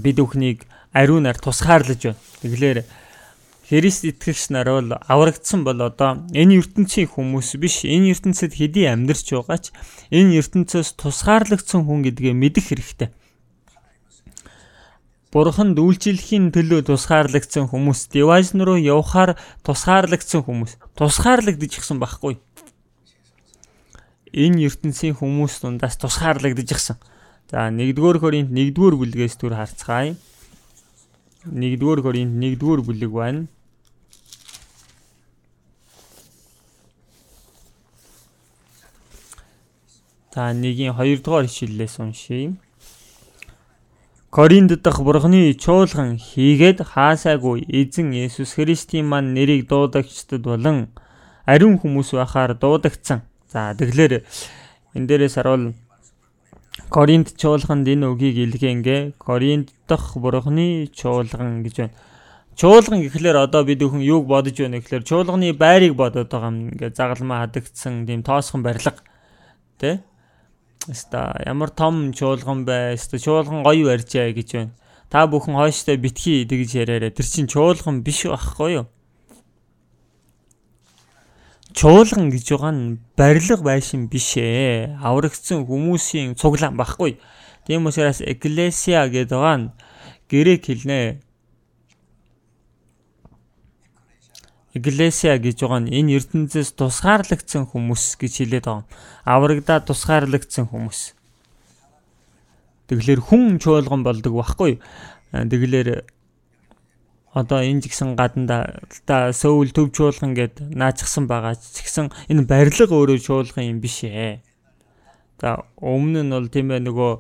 Бид бүхнийг ариунаар тусгаарлаж байна. Тэгэхээр Христ итгэгч нар бол аврагдсан бол одоо энэ ертөнцийн хүмүүс биш энэ ертөнцид хэдий амьдарч байгаа ч энэ ертөнцөөс тусгаарлагдсан хүн гэдгээ мэдэх хэрэгтэй. Бурханд үйлчлэхийн төлөө тусгаарлагдсан хүмүүс, дивайс руу явхаар тусгаарлагдсан хүмүүс, тусгаарлагдаж гисэн байхгүй энэ ертөнцийн хүмүүс дундаас тусгаарлагдаж гисэн. За 1-р Коринт 1-р бүлгээс түр харцгаая. 1-р Коринт 1-р бүлэг байна. За нэгийн 2-р ишлэлээс уншийе. Коринт дахь бурхны чуулган хийгээд хаасаагүй эзэн Есүс Христийн мань нэрийг дуудагчдад болон ариун хүмүүс байхаар дуудагдсан За тэгэхээр энэ дээрээс харуул Коринт чуулганд энэ үгийг илгээнгээ Коринт дахь бурхны чуулган гэж байна. Чуулган гэхлээр одоо бид бүхэн юуг бодож байна гэхлээр чуулганы байрыг бодоод байгаа юм. Ингээ загалмаа хадагдсан тийм тоосхон барилга. Тэ? Хаста ямар том чуулган бай. Хаста чуулган гоё барьжээ гэж байна. Та бүхэн хойштой битгий тэгж яриараа. Тэр чин чуулган биш байхгүй юу? Чуулган гэж байгаа нь барилга байшин биш ээ. Аврагдсан хүмүүсийн цуглаан багхгүй. Тийм учраас экклесиа гэдэг байгаа нь грек хэлнэ. Экклесиа гэж байгаа нь энэ ертөнцөөс тусгаарлагдсан хүмүүс гэж хэлээд байгаа. Аврагдаа тусгаарлагдсан хүмүүс. Тэгэлэр хүн чуулган болдог байхгүй. Тэгэлэр одоо энэ жигсэн гаданда та сөүл төв чуулган гэд наачсан байгаа ч гэсэн энэ барилга өөрөө чуулган юм биш ээ. За өмнө нь бол тийм ээ нөгөө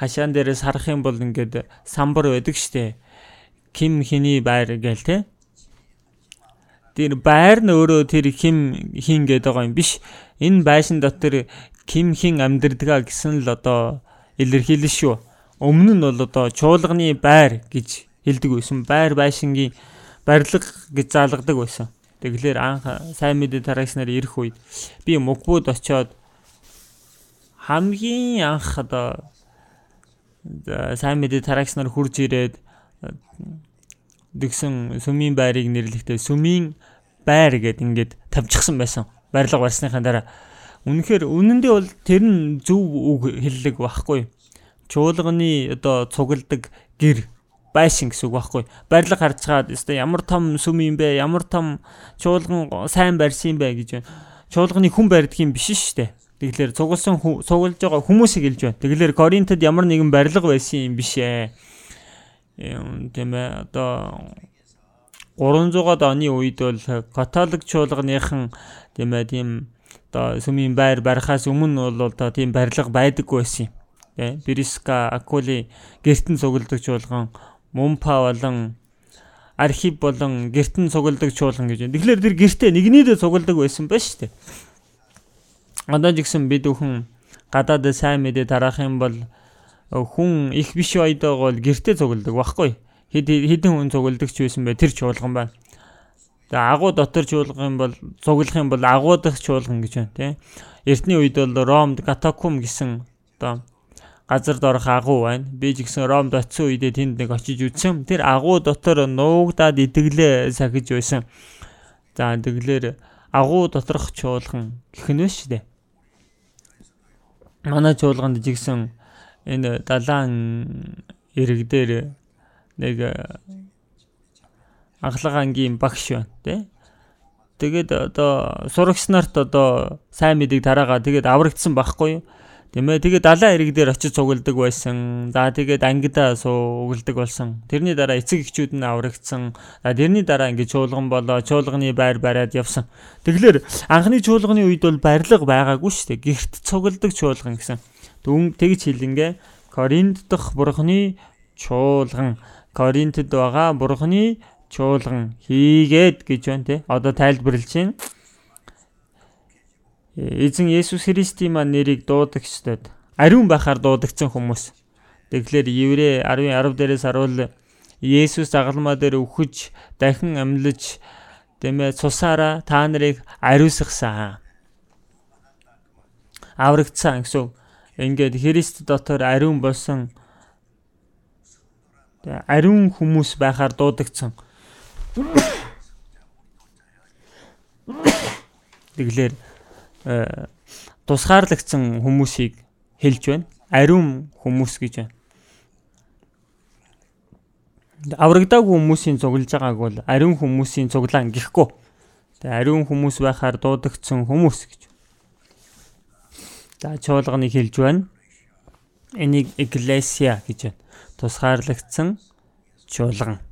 хашаан дээрээс харах юм бол ингээд самбар байдаг штэ. Ким хиний байр гээл те. Тэр байр нь өөрөө тэр хим хин гэдэг байгаа юм биш. Энэ байшин дотор ким хин амьдэрдгаа гэсэн л одоо илэрхийлэн шүү. Өмнө нь бол одоо чуулганы байр гэж хэлдэг байсан. Байр байшингийн барилга гэж заалгадаг байсан. Тэгэлэр анх сайн мэдээ тараагч нар ирэх үед би мөгбүүд очиод хамгийн анх одоо сайн мэдээ тараагч нар хурж ирээд дэгсэн сүмийн байрыг нэрлэхдээ сүмийн байр гэд ингээд тавьчихсан байсан. Барилга барьсныхаа дараа үнэхээр үнэндээ бол тэр нь зөв үг хэллэг байхгүй. Чуулганы одоо цугладаг гэр байшин гэсэн үг байхгүй. Барилга харж чаад өстой ямар том сүм юм бэ? Ямар том чуулган сайн барьсан юм бэ гэж байна. Чуулганы хүн барьдаг юм биш шүү дээ. Тэгэхээр цугласан цуглаж байгаа хүмүүсийг хэлж байна. Тэгэхээр Коринтод ямар нэгэн барилга байсан юм биш ээ. Тийм ээ одоо 300-аад оны үед бол католик чуулганыхан тийм ээ тийм одоо сүмийн байр барихаас өмнө бол одоо тийм барилга байдаггүй байсан юм. Тэ Бриска Акули гертэн цугладаг чуулган мумпа болон архив болон гертэн цугладаг чуулган гэж байна. Тэгэхээр тэр гертэ нэгнийдээ цугладаг байсан ба дээ. Одоо ч гэсэн бид бүхэн гадаад сайн мэдээ тараах юм бол хүн их биш бол гертэ цугладаг баггүй. Хэд хэдэн хүн цугладаг ч байсан бай тэр чуулган байна. Тэгээ агуу дотор чуулган бол цуглах юм бол агуу дахь чуулган гэж байна тийм. Эртний үед бол Ромд катакум гэсэн одоо газар дорох агуу байна. Би ч гэсэн Ромд очисон үедээ тэнд нэг очиж үзсэн. Тэр агуу дотор нуугдаад идэглээ сахиж байсан. За тэглэр агуу доторх чуулган гэх нь шүү дээ. Манай чуулганд жигсэн энэ далаан ирэг дээр нэг анхлага ангийн багш байна тий. Тэгээд одоо сурагч нарт одоо сайн мэдээг тараагаа тэгээд аврагдсан байхгүй юу? Тиймээ тэгээд далайн ирэг дээр очиж цугладаг байсан. За тэгээд ангидаа суугладаг болсон. Тэрний дараа эцэг эхчүүд нь аврагдсан. За тэрний дараа ингээд чуулган болоо, чуулганы байр бариад явсан. Тэгэхээр анхны чуулганы үед бол барилга байгаагүй шүү дээ. Гэрт цугладаг чуулган гэсэн. Дүн тэгж хэлингээ Коринт дахь бурхны чуулган Коринтод байгаа бурхны чуулган хийгээд гэж байна те. Одоо тайлбарлаж байна эзэн Есүс Христийн маань нэрийг дуудагчдад ариун байхаар дуудагдсан хүмүүс. Тэгэхээр Еврэ 10 10 дээрээс харуул Есүс загалмаа дээр үхэж дахин амьлаж тэмээ цусаараа та нарыг ариусгасан. Аврагдсан гэсэн. Ингээд Христ дотор ариун болсон ариун хүмүүс байхаар дуудагдсан. Тэгэлэр Э, тусгаарлагдсан хүмүүсийг хэлж байна. Ариун хүмүүс гэж байна. Аврагдаагүй хүмүүсийн цуглаж байгааг бол ариун хүмүүсийн цуглаан гэхгүй. Тэгээ ариун хүмүүс байхаар дуудагдсан хүмүүс гэж. За чуулганыг хэлж байна. Энийг эклесиа гэж байна. Тусгаарлагдсан чуулган.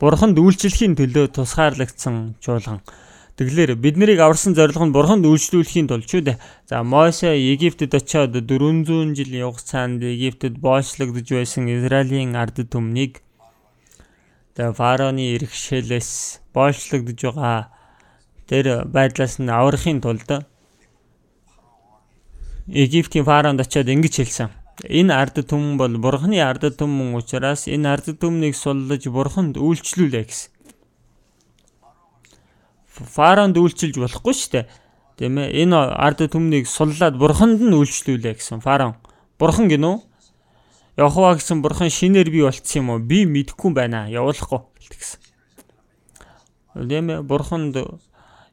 Бурханд үйлчлэхийн төлөө тусгаарлагдсан чуулган. Тэгэлэр бид нарыг аварсан зорилго нь бурханд үйлчлүүлэхийн тулд ч үү. За Мосе Египтэд очиод 400 жилийн хугацаанд Египтэд боочлогдож байсан Израилийн ард түмнийг тэгээ фараоны иргэшээлээс боочлогдож байгаа тэр байдлаас нь аврахын тулд Египтийн фараонд очиод ингэж хэлсэн. Энэ ард түмэн бол бурханы ард түмэн учраас энэ ард түмнийг суллаж бурханд үйлчлүүлээ гэсэн фаронд үйлчилж болохгүй шүү дээ. Тийм ээ. Энэ ард түмнийг суллаад бурханд нь үйлчлүүлээ гэсэн фараон. Бурхан гинөө. Яхова гэсэн бурхан шинээр би болцсон юм уу? Би мэдэхгүй байна. Явуулахгүй гэсэн. Тийм ээ. Бурханд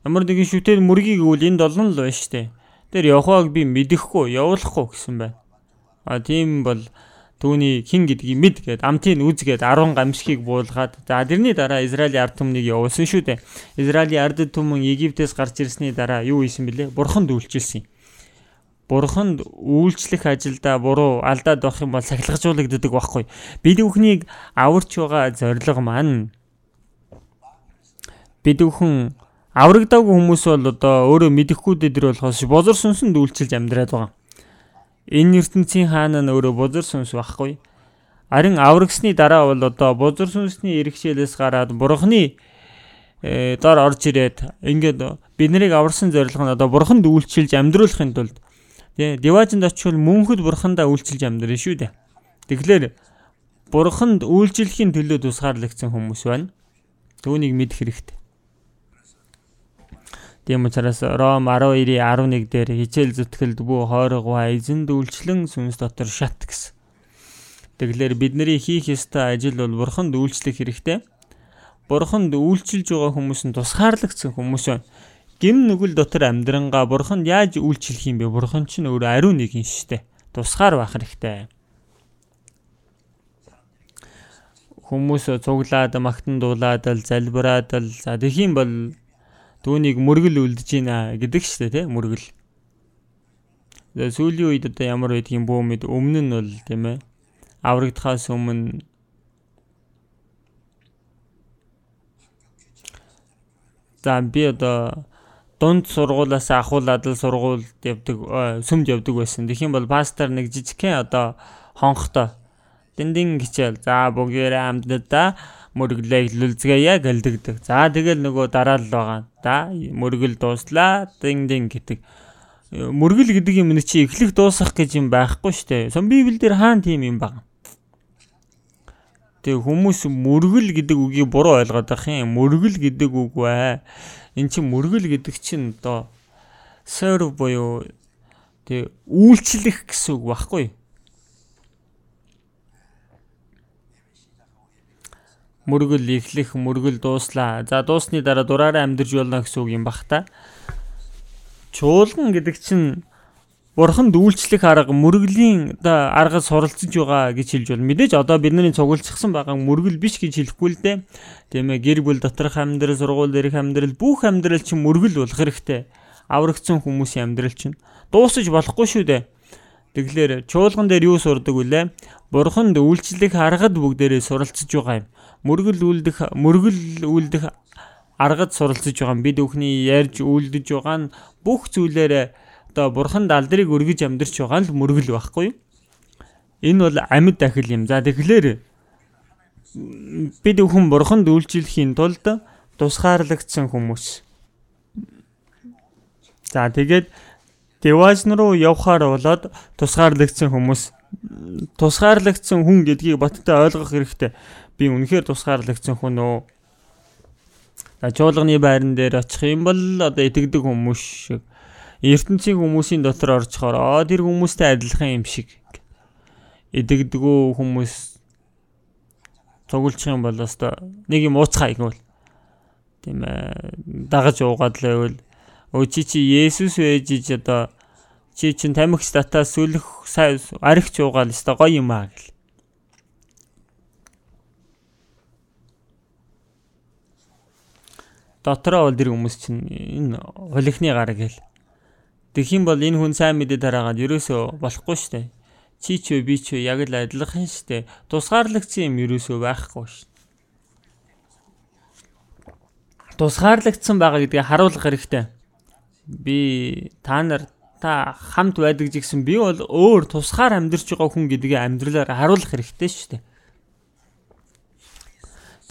ямар нэгэн шүтээр мөргийг өгвөл энд олон л байна штэ. Тэр Яховаг би мэдэхгүй, явуулахгүй гэсэн байна. А тийм бол түүний хин гэдгийг мэд гээд амтын үзгээд 10 гамшигыг буулгаад за тэрний дараа Израилийн ард түмнийг явуулсан шүү дээ. Израилийн ард түмэн Египтээс гарч ирсний дараа юу хийсэн бэлээ? Бурханд үйлчилсэн юм. Бурханд үйлчлэх ажилдаа буруу алдаад байх юм бол сахилгажуулагддаг байхгүй. Бид бүхнийг аварч байгаа зориг маань бид бүхэн аврагдаагүй хүмүүс бол одоо өөрөө мэдэхгүй дэдэр болохоос бозор сүнсэнд үйлчилж амьдраад байгаа. Энэ ертөнцийн хаана нь өөрөө бузар сүнс байхгүй. Харин аврагсны дараа бол одоо бузар сүнсний иргэшээлээс гараад бурхны э, дор орж ирээд ингээд бид нарыг аварсан зорилго нь одоо бурханд үйлчилж амьдруулахын тулд тий диваажинд очивол мөнхөд бурхандаа үйлчилж амьдрын шүү дээ. Тэгэхээр бурханд үйлчлэхийн төлөө тусгаарлагдсан хүмүүс байна. Түүнийг мэдэх хэрэгтэй. Тийм учраас Ром 12:11 дээр хичээл зүтгэлд бүү хойрогоо эзэн дүүлчлэн сүнс дотор шат гэсэн. Тэгэхээр бидний хийх ёстой ажил бол бурханд үйлчлэх хэрэгтэй. Бурханд үйлчилж байгаа хүмүүс нь тусгаарлагдсан хүмүүс байна. Гим нүгэл дотор амьдрангаа бурханд яаж үйлчлэх юм бэ? Бурхан ч нөр ариун нэг юм шттэ. Тусгаар байх хэрэгтэй. Хүмүүс цуглаад магтан дуулаад залбираад за тэгхийн бол Түүнийг мөргөл үлдэж байна гэдэг шүү дээ, тийм мөргөл. Сүүлийн үед одоо ямар байдгийг бөө мэд өмнө нь бол тийм ээ аврагдахаас өмнө За би одоо дунд сургуулаас ахуулаад л сургуульд явдаг сүмд явдаг байсан. Тэгэх юм бол пастор нэг жижигхэн одоо хонхтой дэндин гिचэл за бүгээрээ амьдаа мөрөглөө илүүлцгээе гэлдэгдэг. За тэгэл нөгөө дараа л байгаа. Да мөргөл дууслаа дин дин гэдэг. Мөргөл гэдэг юм чи эхлэх дуусах гэж юм байхгүй штэ. Сон Библиэлд хаана тийм юм баг. Тэг хүмүүс мөргөл гэдэг үгийг буруу ойлгоод байх юм. Мөргөл гэдэг үг бай. Эн чинь мөргөл гэдэг чинь одоо serve буюу тэг үйлчлэх гэсэн үг байхгүй мөргөл эхлэх мөргөл дууслаа. За дуусны дараа дураараа амьдарч болно гэсэн үг юм бах та. Чуулган гэдэг чинь бурханд үйлчлэх арга мөргөлийн оо аргад суралцж байгаа гэж хэлж бол мэдээж одоо бидний цугулчихсан байгаа мөргөл биш гэж хэлэхгүй л дээ. Тийм ээ гэр бүл доторх амьдрал, сургууль дээрх амьдрал, бүх амьдрал чинь мөргөл болох хэрэгтэй. Аврагдсан хүмүүсийн амьдрал чинь дуусаж болохгүй шүү дээ. Тэгэхээр чуулган дээр юу сурдаг вүлээ? Бурханд үйлчлэх аргад бүгдээрээ суралцж байгаа юм мөргөл үлдэх мөргөл үлдэх аргад суралцж байгаа бид бүхний ярьж үлдэж байгаа нь бүх зүйлээрээ одоо бурханд алдрыг өргөж амьдарч байгаа нь л мөргөл байхгүй? Энэ бол амьд дахил юм. За тэгэхээр бид бүхэн бурханд үйлчлэхийн тулд тусгаарлагдсан хүмүүс. За тэгээд Деважн руу явхаар болоод тусгаарлагдсан хүмүүс тусгаарлагдсан хүн гэдгийг баттай ойлгох хэрэгтэй би үнэхээр тусгаарлагдсан хүн өө. За чуулганы байран дээр очих юм бол одоо итгэдэг хүмүүс шиг. Ертөнцийн хүмүүсийн дотор орчхоор аа тэр хүмүүстэй адилхан юм шиг идэгдгүү хүмүүс цугулчих юм бол өстой нэг юм ууцхаа игвэл тийм ээ дагаж уугаад л байвал. Өө чи чи Есүс байж иж одоо чи чин тамхич татаа сүлэх аригч уугаал өстой гоё юм аа гэл дотроо бол тэр хүмүүс чинь энэ холихны гар гээл. Тэгэх юм бол энэ хүн сайн мэдээ тараагаад ерөөсөө болохгүй дээ. Чи ч вэ би ч вэ яг л адилхан шүү дээ. Тусгаарлагдсан юм ерөөсөө байхгүй шүү. Тусгаарлагдсан байгаа гэдгийг харуулах хэрэгтэй. Би та нар та хамт байдаг гэсэн би бол өөр тусгаар амьдарч байгаа хүн гэдгийг амьдралаар харуулах хэрэгтэй шүү дээ.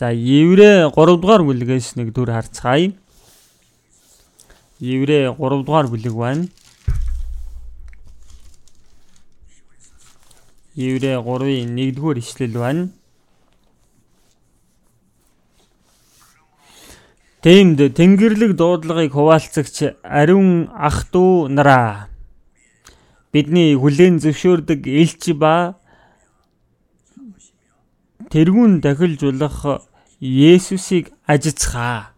За еврэ 3 дугаар бүлгээс нэг дүр харцгаая. Еврэ 3 дугаар бүлэг байна. Еврэ 3-ын 1-р ишлэл байна. Тиймд тэнгэрлэг дуудлагыг хуваалцагч ариун ах トゥ нараа бидний хүлээн зөвшөөрдөг элч ба тэрүүн дахилжуулах Есүсийг ажицхаа.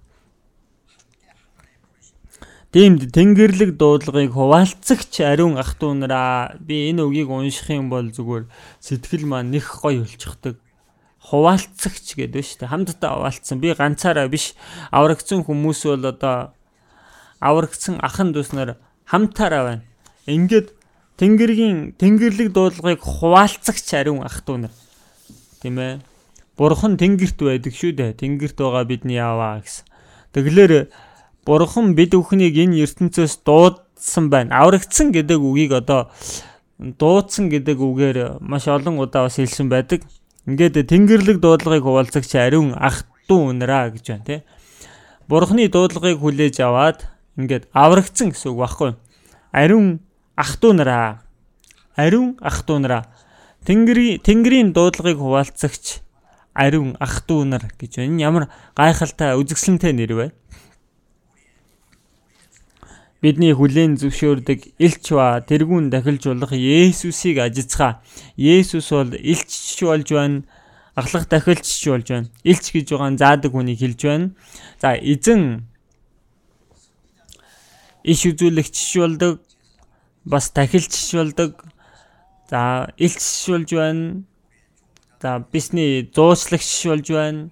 Тиймд тэнгэрлэг дуудлагыг хуваалцагч ариун ах トゥ нараа би энэ үгийг унших юм бол зүгээр сэтгэл маань нэх гоё болчихдог хуваалцагч гэдэг шүү дээ. Хамтдаа хуваалцсан. Би ганцаараа биш аврагдсан хүмүүс бол одоо аврагдсан ахын дүүснэр хамтаараа байна. Ингээд Тэнгэргийн Тэнгэрлэг дуудлагыг хуваалцагч ариун ах トゥ нар. Тийм ээ. Бурхан тэнгэрт байдаг шүү дээ. Тэнгэрт байгаа бидний аваа гэсэн. Тэглэр Бурхан бид бүхнийг энэ ертөнцөөс дуудсан байна. Аврагдсан гэдэг үгийг одоо дуудсан гэдэг үгээр маш олон удаа бас хэлсэн байдаг. Ингээд тэнгэрлэг дуудлагыг хуваалцагч ариун ах дүү унраа гэж байна тий. Бурханы дуудлагыг хүлээж аваад ингээд аврагдсан гэсэн үг баггүй. Ариун ах дүү нараа. Ариун ах дүү нараа. Тэнгэрийн тэнгэрийн дуудлагыг хуваалцагч ариун ах トゥ нар гэж байна. Ямар гайхалтай үзэсгэлэнтэй нэр вэ? бидний хүлээн зөвшөөрдөг элч ба тэрүүн дахилжуулах Есүсийг ажицгаа. Есүс бол элч болж байна. Ахлах дахилч болж байна. Элч гэж байгаа заадаг хүнийг хэлж байна. За эзэн иш үзүүлэгч болдог. Бас дахилч болдог. За элч болж байна. За бисний зууслагч болж байна.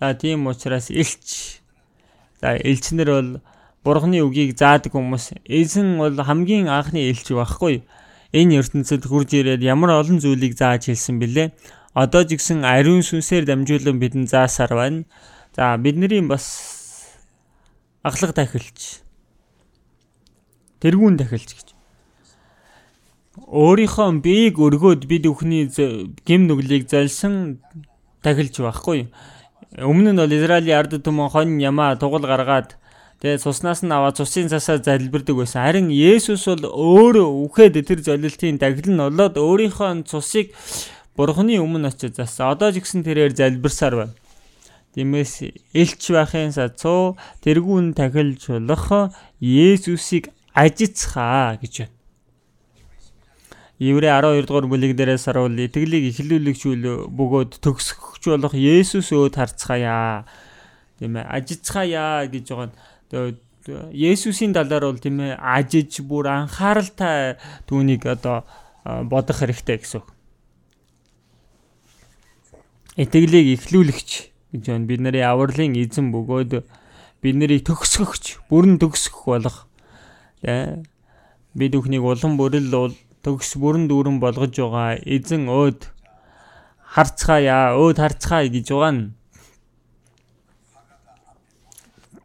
За тийм учраас элч. За элчнэр бол Бурхны үгийг заадаг хүмүүс эзэн бол хамгийн анхны элч байхгүй. Энэ ертөнцид хурж ирээд ямар олон зүйлийг зааж хэлсэн бэлээ. Одоо ч гэсэн ариун сүнсээр дамжуулан бидэнд заасаар байна. За бидний бас ахлах тахилч. Тэргүүн тахилч. Өөрийнхөө биеийг өргөөд бид бүхний гим нүглийг залсан тахилч байхгүй. Өмнө нь бол Израилийн ард түмэн хон ямаа тугал гаргаад Тэгээ цуснаас нь аваад цусын цасаа залбирдаг байсан. Харин Есүс бол өөрөө үхээд тэр золилтын дагил нь болоод өөрийнхөө цусыг Бурхны өмнө очиж зассан. Одоо ч гэсэн тэрээр залбирсаар байна. Тиймээс элч байхын сацуу тэргүүн тахилжуулах Есүсийг ажицхаа гэж байна. Еврей 12 дугаар бүлэг дээрээс харуул итгэлийг эхлүүлэгчүүл бөгөөд төгсгөгч болох Есүс өөд харцгаая. Тийм ээ ажицгаая гэж байгаа нь Есүсийн талаар бол тийм ээ ажиж бүр анхааралтай түүнийг одоо бодох хэрэгтэй гэсэн үг. Итгэлийг эхлүүлэгч гэж байна. Бид нарын авралын эзэн бөгөөд бид нарыг төгсгөгч, бүрэн төгсгөх болох. Бид бүхнийг улам бүрэл бол төгс бүрэн дүүрэн болгож байгаа. Эзэн өөд харцгаая, өөд харцгаая гэж байгаа нь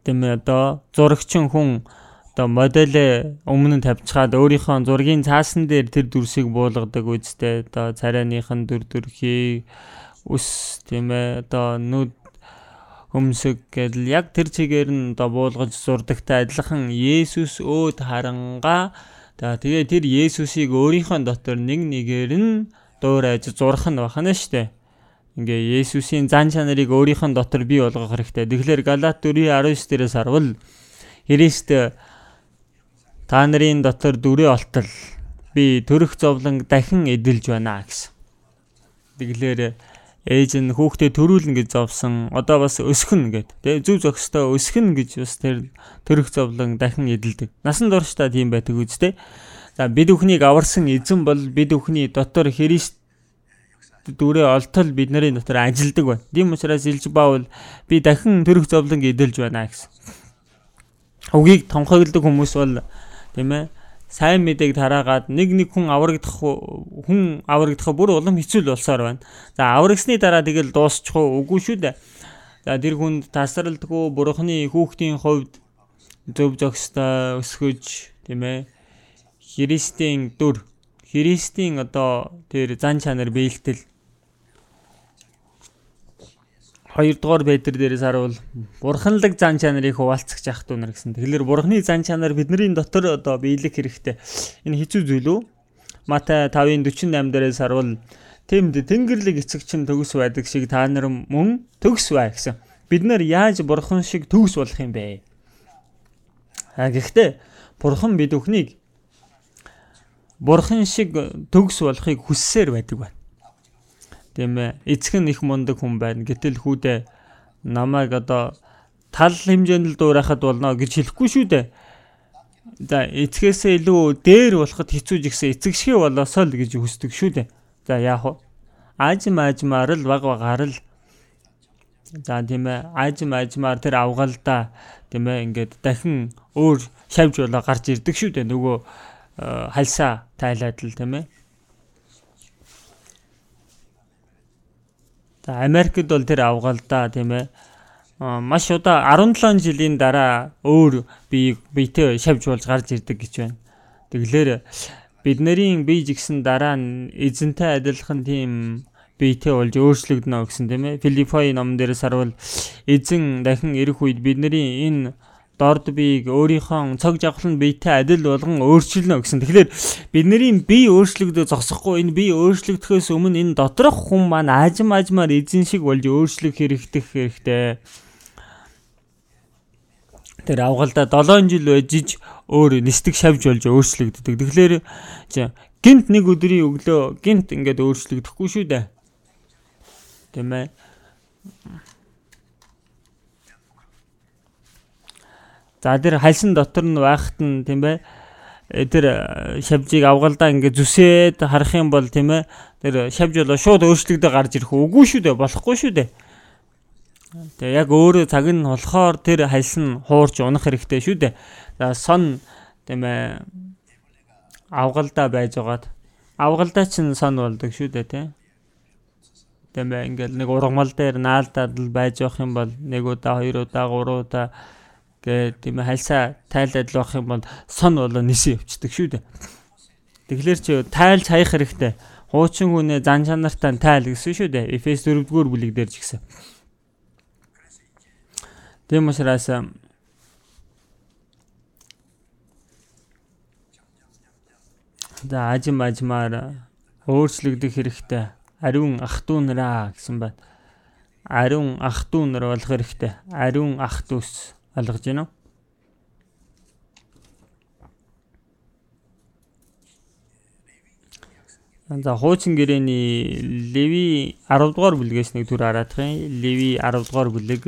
тийм ээ одоо зурагчин хүн одоо модель өмнө нь тавьчихад өөрийнхөө зургийн цаасан дээр тэр дүрсийг буулгадаг үстэй одоо царайныхын дүр төрхий ус тийм ээ одоо нүд хөмсөг гэдэл яг тэр чигээр нь одоо буулгаж зурдагтай адилхан Есүс өөд харанга тэгээ тэр Есүсийг өөрийнхөө дотор нэг нэгээр нь дуурайж зурх нь бахна штэ ингээ Есүсийн зан чанарыг өөрийнх нь дотор бий болгох хэрэгтэй. Тэгэхээр Галат 4:19 дээрээс харвал Христ та нарын дотор дүрээ олтол би төрөх зовлон дахин эдэлж байна гэсэн. Тэгэхээр ээж нь хүүхдээ төрүүлнэ гэж зовсон. Одоо бас өсгөн гэд. Тэ зүв зөкстөө өсгөн гэж бас тэр төрөх зовлон дахин эдэлдэг. Насан туршдаа тийм байдаг үстэй. За бид бүхнийг аварсан эзэн бол бид бүхний дотор Христ дүрээ олтол бидний дотор ажилдаг байна. Тийм учраас Илж Баул би дахин төрөх зовлон эдэлж байна гэсэн. Үгийг тонхоглдог хүмүүс бол тийм ээ сайн мэдээг тараагаад нэг нэг хүн аврагдах хүн аврагдах бүр улам хэцүү болсоор байна. За аврагсны дараа тэгэл дуусчих уу? Үгүй шүү дээ. За тэр хүнд тасралтгүй бурхны хүүхдийн хувьд зөв зохистой өсгөж тийм ээ Христийн дүр Христийн одоо тэр зан чанар биелтэл Хоёрдугаар Петр дээрээс харуул бурханлаг зан чанарыг хуваалцах ах トゥ нар гэсэн. Тэгэхээр бурхны зан чанар бидний дотор одоо биелэх хэрэгтэй. Энэ хэцүү зүйл үү? Матай 5:48 дээрээс харуул Тэмд тэнгэрлэг эцэг чинь төгс байдаг шиг та нар мөн төгс бай гэсэн. бид нар яаж бурхан шиг төгс болох юм бэ? А гэхдээ бурхан бид бүхнийг бурхан шиг төгс болохыг хүссээр байдаг байна. Тийм ээ. Эцэг нь их мундаг хүн байна. Гэтэл хүүдээ намайг одоо тал хэмжээнд л дуурайхад болно гэж хэлэхгүй шүү дээ. За эцгээсээ илүү дээр болоход хэцүү жигсэн эцэг шиг болоосоо л гэж хүсдэг шүү дээ. За яах вэ? Аажим аажмаар л баг багаар л За тийм ээ аажим аажмаар тэр авгалда тийм ээ ингээд дахин өөр шавж болоо гарч ирдэг шүү дээ нөгөө э, хальсаа тайлаад л тийм ээ. За Америкт бол тэр авгалда тийм ээ маш удаа 17 жилийн дараа өөр бие биетэй шавж болж гарч ирдэг гэж байна. Тэгэлэр бидний бие жигсэн дараа эзэнтэй адилхан тийм биетэй болж өөрчлөгдөнө гэсэн тийм ээ. Филиппой ном дээрээс харуул эзэн дахин ирэх үед бидний энэ дорд биеийг өөрийнхөө цог жавхлан биетэй адил болгон өөрчилнө гэсэн. Тэгэхээр бидний бие өөрчлөгдөө зогсохгүй энэ бие өөрчлөгдөхөөс өмнө энэ доторх хүн маань аажим аажмаар эзэн шиг болж өөрчлөх хэрэгтэй хэрэгтэй. Тэр авгалда 7 жил байжж өөр нисдэг шавж болж өөрчлөгддөг. Тэгэхээр гинт нэг өдрийн өглөө гинт ингээд өөрчлөгдөхгүй шүү дээ тийм ээ За тэр хальсан дотор нь байхад нь тийм ээ тэр э, шавжийг авгалдаа ингээ зүсээд харах юм бол тийм ээ тэр шавж болоо шууд өөрчлөгдөө гарч ирэх үгүй шүү дээ болохгүй шүү дээ. Тэгээ яг өөрөө цаг нь болохоор тэр хальсан хуурч унах хэрэгтэй шүү дээ. За сон тийм ээ авгалдаа байж байгаад авгалдаа чинь сон болдог шүү дээ тийм тийм ээ ингээл нэг ургамал дээр наалдаад л байж явах юм бол нэг удаа хоёр удаа гурван удаа гээ тийм ээ хальсаа тайлаад л явах юм бол сон болоо нисэн явцдаг шүү дээ. Тэгэхээр чи тайлж хаях хэрэгтэй. Хуучин хүнээ зан чанартай тайл гэсэн шүү дээ. Эфес 4-р бүлэг дээр ч гэсэн. Тийм учраас За ажим ажмаар өөрчлөгдөх хэрэгтэй ариун ах トゥ нараа гэсэн байна. Ариун ах トゥ нар болох хэрэгтэй. Ариун ах トゥ с ойлгож байна уу? За хуучин гэрээний Леви 10 дугаар бүлгээс нэг төр хараадах юм. Леви 10 дугаар бүлэг.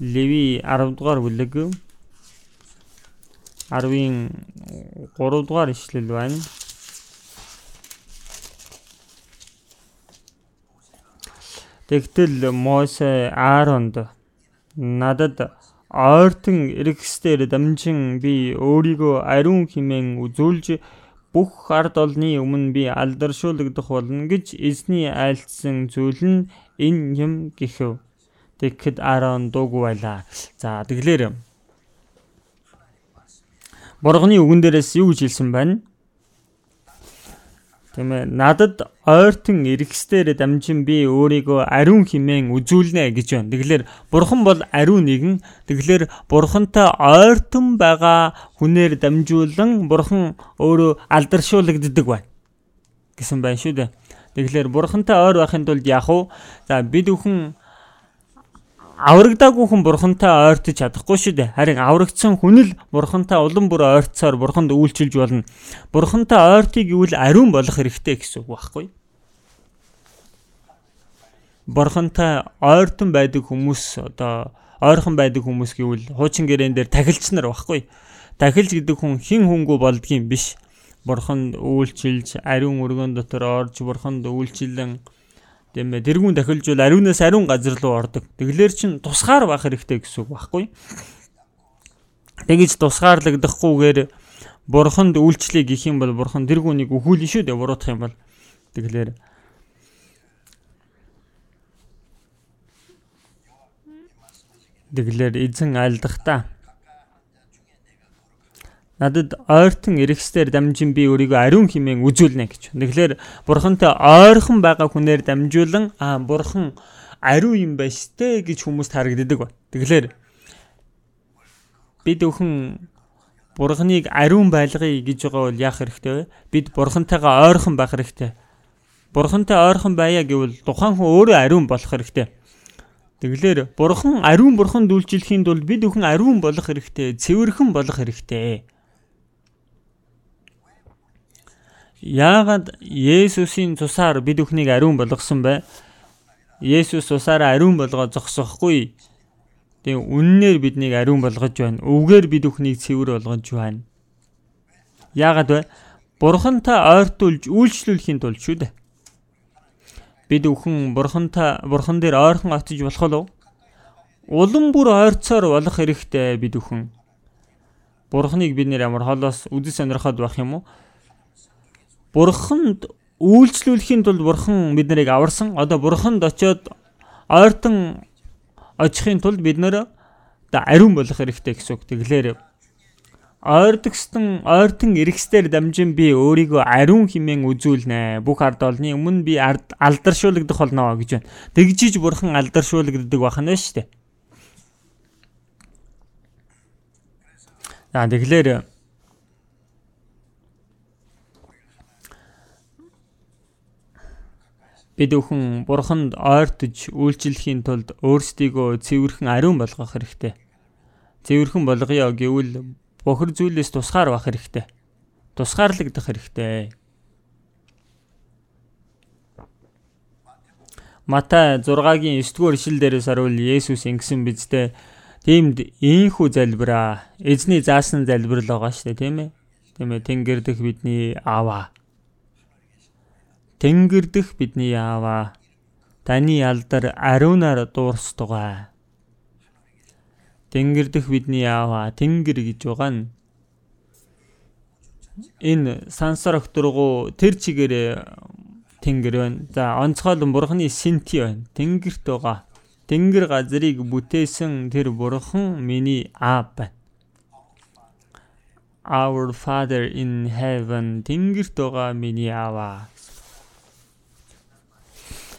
Леви 10 дугаар бүлэг 10-ын 3 дугаар ишлэл байна. Тэгтэл Мосе Ааронд надад ойртон эргэстээр дамжин би өөрийгөө ариун химэн үзүүлж бүх ард олны өмнө би алдаршуулгадах болно гэж эзний айлтсан зүйл нь энэ юм гэхв. Тэгэхэд Аарон дуугүй байлаа. За тэгэлэр Бурганы үгэн дээрээс юу гэж хэлсэн байна? Тийм ээ. Надад ойртон эргэстээр дамжин би өөрийгөө ариун химэн үзүүлнэ гэж байна. Тэгэхээр бурхан бол ариун нэгэн. Тэгэхээр бурхантай ойртон байгаа хүнээр дамжуулан бурхан өөрөө алдаршуулгддаг байна гэсэн байна шүү дээ. Тэгэхээр бурхантай ойр байхын тулд яах вэ? За бид бүхэн аврагдаагүй хүн бурхантай ойртож чадахгүй шүү дээ. Харин аврагдсан хүн л бурхантай улам бүр ойртсоор бурханд үйлчилж болно. Бурхантай ойртыг гэвэл ариун болох хэрэгтэй гэсэн үг байхгүй юу? Бурхантай ойртон байдаг хүмүүс одоо ойрхон байдаг хүмүүс гэвэл хуучин гэрээн дээр тахилч нар байхгүй. Тахилч гэдэг хүн хин хүнгүй болдгийм биш. Бурханд үйлчилж ариун өргөн дотор орж бурханд үйлчилэн Тийм ээ. Тэргүүн дахилжуул ариунаас ариун газар руу ордог. Тэглэр чин тусгаар байх хэрэгтэй гэсэн үг байхгүй. Тэгэж тусгаарлагдахгүйгээр бурханд үйлчлэе гэх юм бол бурхан тэргүүнийг өхүүлнэ шүү дээ буруутах юм бол. Тэглэр Тэглэр эзэн айлдахдаа надад ойртон эргэстээр дамжин би өөрийгөө ариун химэн үзүүлнэ гэж. Тэгэхээр бурхантай ойрхон байгаа хүнээр дамжуулан аа бурхан ариун юм байна штэ гэж хүмүүст харагддаг ба. Тэгэхээр бид өхөн бурханыг ариун байлгая гэж байгаа бол яах хэрэгтэй вэ? Бид бурхантайгаа ойрхон байх хэрэгтэй. бурхантай ойрхон байя гэвэл тухайн хүн өөрөө ариун болох хэрэгтэй. Тэгэлэр бурхан ариун бурханд үйлчлэхийн тулд бид бүхэн ариун болох хэрэгтэй, цэвэрхэн болох хэрэгтэй. Яагаад Есүсийн цусаар бид бүхнийг ариун болгосон бэ? Есүс цусаараа ариун болгоод зогсохгүй. Тэгээ үннээр биднийг ариун болгож байна. Өвгээр бид бүхнийг цэвэр болгож байна. Яагаад вэ? Бурхантай ойртуулж үйлчлүүлэхийн тулд шүү дээ. Бид бүхэн бурхантай бурхан дээр ойрхон очиж болох уу? Улам бүр ойрцоор болох хэрэгтэй бид бүхэн. Бурханыг бид нэр ямар холоос үдэ сонирхоод байх юм уу? Бурханд үйлчлүүлэхийн тулд бурхан бид нарыг аварсан. Одоо бурханд очиод ойртон очихын тулд бид нэр ариун болох хэрэгтэй гэсэн үг. Тэгэлэр ойрдогстон ойртон эргэстээр дамжин би өөрийгөө ариун химэн үзүүлнэ. Бүх ард олны өмнө би ард алдаршуулгадах болно гэж байна. Тэгжиж бурхан алдаршуулгаддаг бахна шүү дээ. За тэгэхээр Бид өхөн бурханд ойртож үйлчлэхийн тулд өөрсдийгөө цэвэрхэн ариун болгох хэрэгтэй. Цэвэрхэн болгоё гэвэл бохир зүйлээс тусгаар байх хэрэгтэй. Тусгаарлагдах хэрэгтэй. Матай 6-гийн 9-р ишлэл дээрээс харуул Есүс ингэсэн бидтэй тиймд ийхүү залбираа эзний заасан залбирал байгаа шүү дээ тийм ээ. Тийм ээ тэнгэр дэх бидний ааваа Тэнгэр дэх бидний ааваа таны алдар ариунаар дуурстугай. Тэнгэр дэх бидний ааваа тэнгэр гэж байгаа нь энэ сансар өгтөргөө тэр чигээрээ тэнгэр байна. За онцгойлон бурхны синти байна. Тэнгэрт байгаа. Тэнгэр газрыг бүтээсэн тэр бурхан миний аав байна. Our Father in heaven тэнгэрт байгаа миний ааваа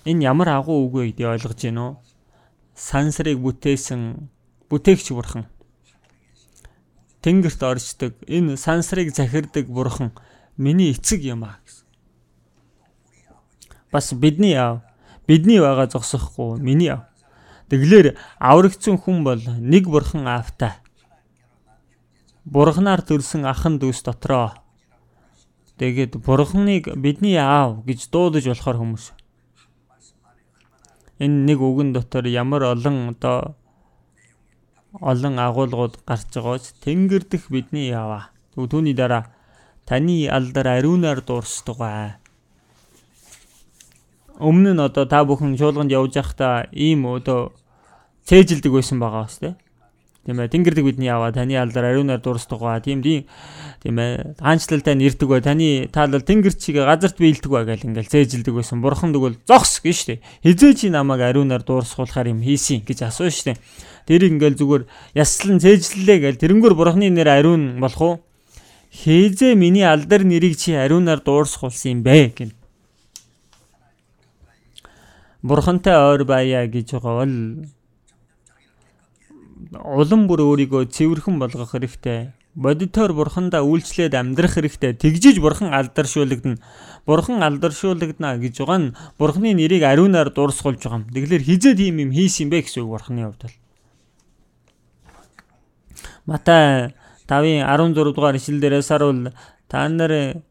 Энэ ямар агуу үг вэ гэдгийг ойлгож байна уу? Сансрыг бүтээсэн бүтээгч бурхан. Тэнгэрт орчдөг энэ сансрыг захирдаг бурхан миний эцэг юм аа гэсэн. Бас бидний аав. Бидний байгаа зогсохгүй миний аав. Тэглэр аврагцсан хүн бол нэг бурхан аавтай. Бурханаар төрсэн ахан дүүс дотроо. Тэгээд бурханыг бидний аав гэж дуудаж болохоор хүмүүс энэ нэг үгэн дотор ямар олон одоо олон агуулгууд гарч байгаач тэнгэр дэх бидний яваа. Түүний дараа таны алдар ариунаар дуурстугай. Өмнө нь одоо та бүхэн чуулганд явж байхдаа ийм одоо цээжилдэг байсан байгаа ба шүү дээ. Тийм ээ. Тэнгэрдэг бидний аваа таны алдар ариунаар дурсдгаа. Тийм тийм тийм ээ. Хаанчлалтай нэрдэг бай. Таны таалал тэнгэр чигээ газарт биелдэг бай гэл ингээл зээжилдэг байсан. Бурхан тэгвэл зогс гэж штэ. Хизээ чи намайг ариунаар дуурсгуулахаар юм хийсин гэж асуу штэ. Тэрийг ингээл зүгээр яслан зээжлээ гэл тэрнгөр бурханы нэр ариун болох уу? Хизээ миний алдар нэрийг чи ариунаар дуурсгуулсан юм бэ гэн. Бурхантай ойр байя гэж байгаа бол улам бүр өөрийгөө цэвэрхэн болгох хэрэгтэй. Бодитоор бурхандаа үйлчлээд амьдрах хэрэгтэй. Тэгжиж бурхан алдаршуулгадна. Бурхан алдаршуулгадна гэж байгаа нь бурханы нэрийг ариунаар дуурсгуулж байгаа юм. Тэгэхээр хизээ тийм юм хийсэн бэ гэсэн үг бурханы хувьд бол. Матай 5-ын 16 дугаар ишлэл дээрээс харуул та нар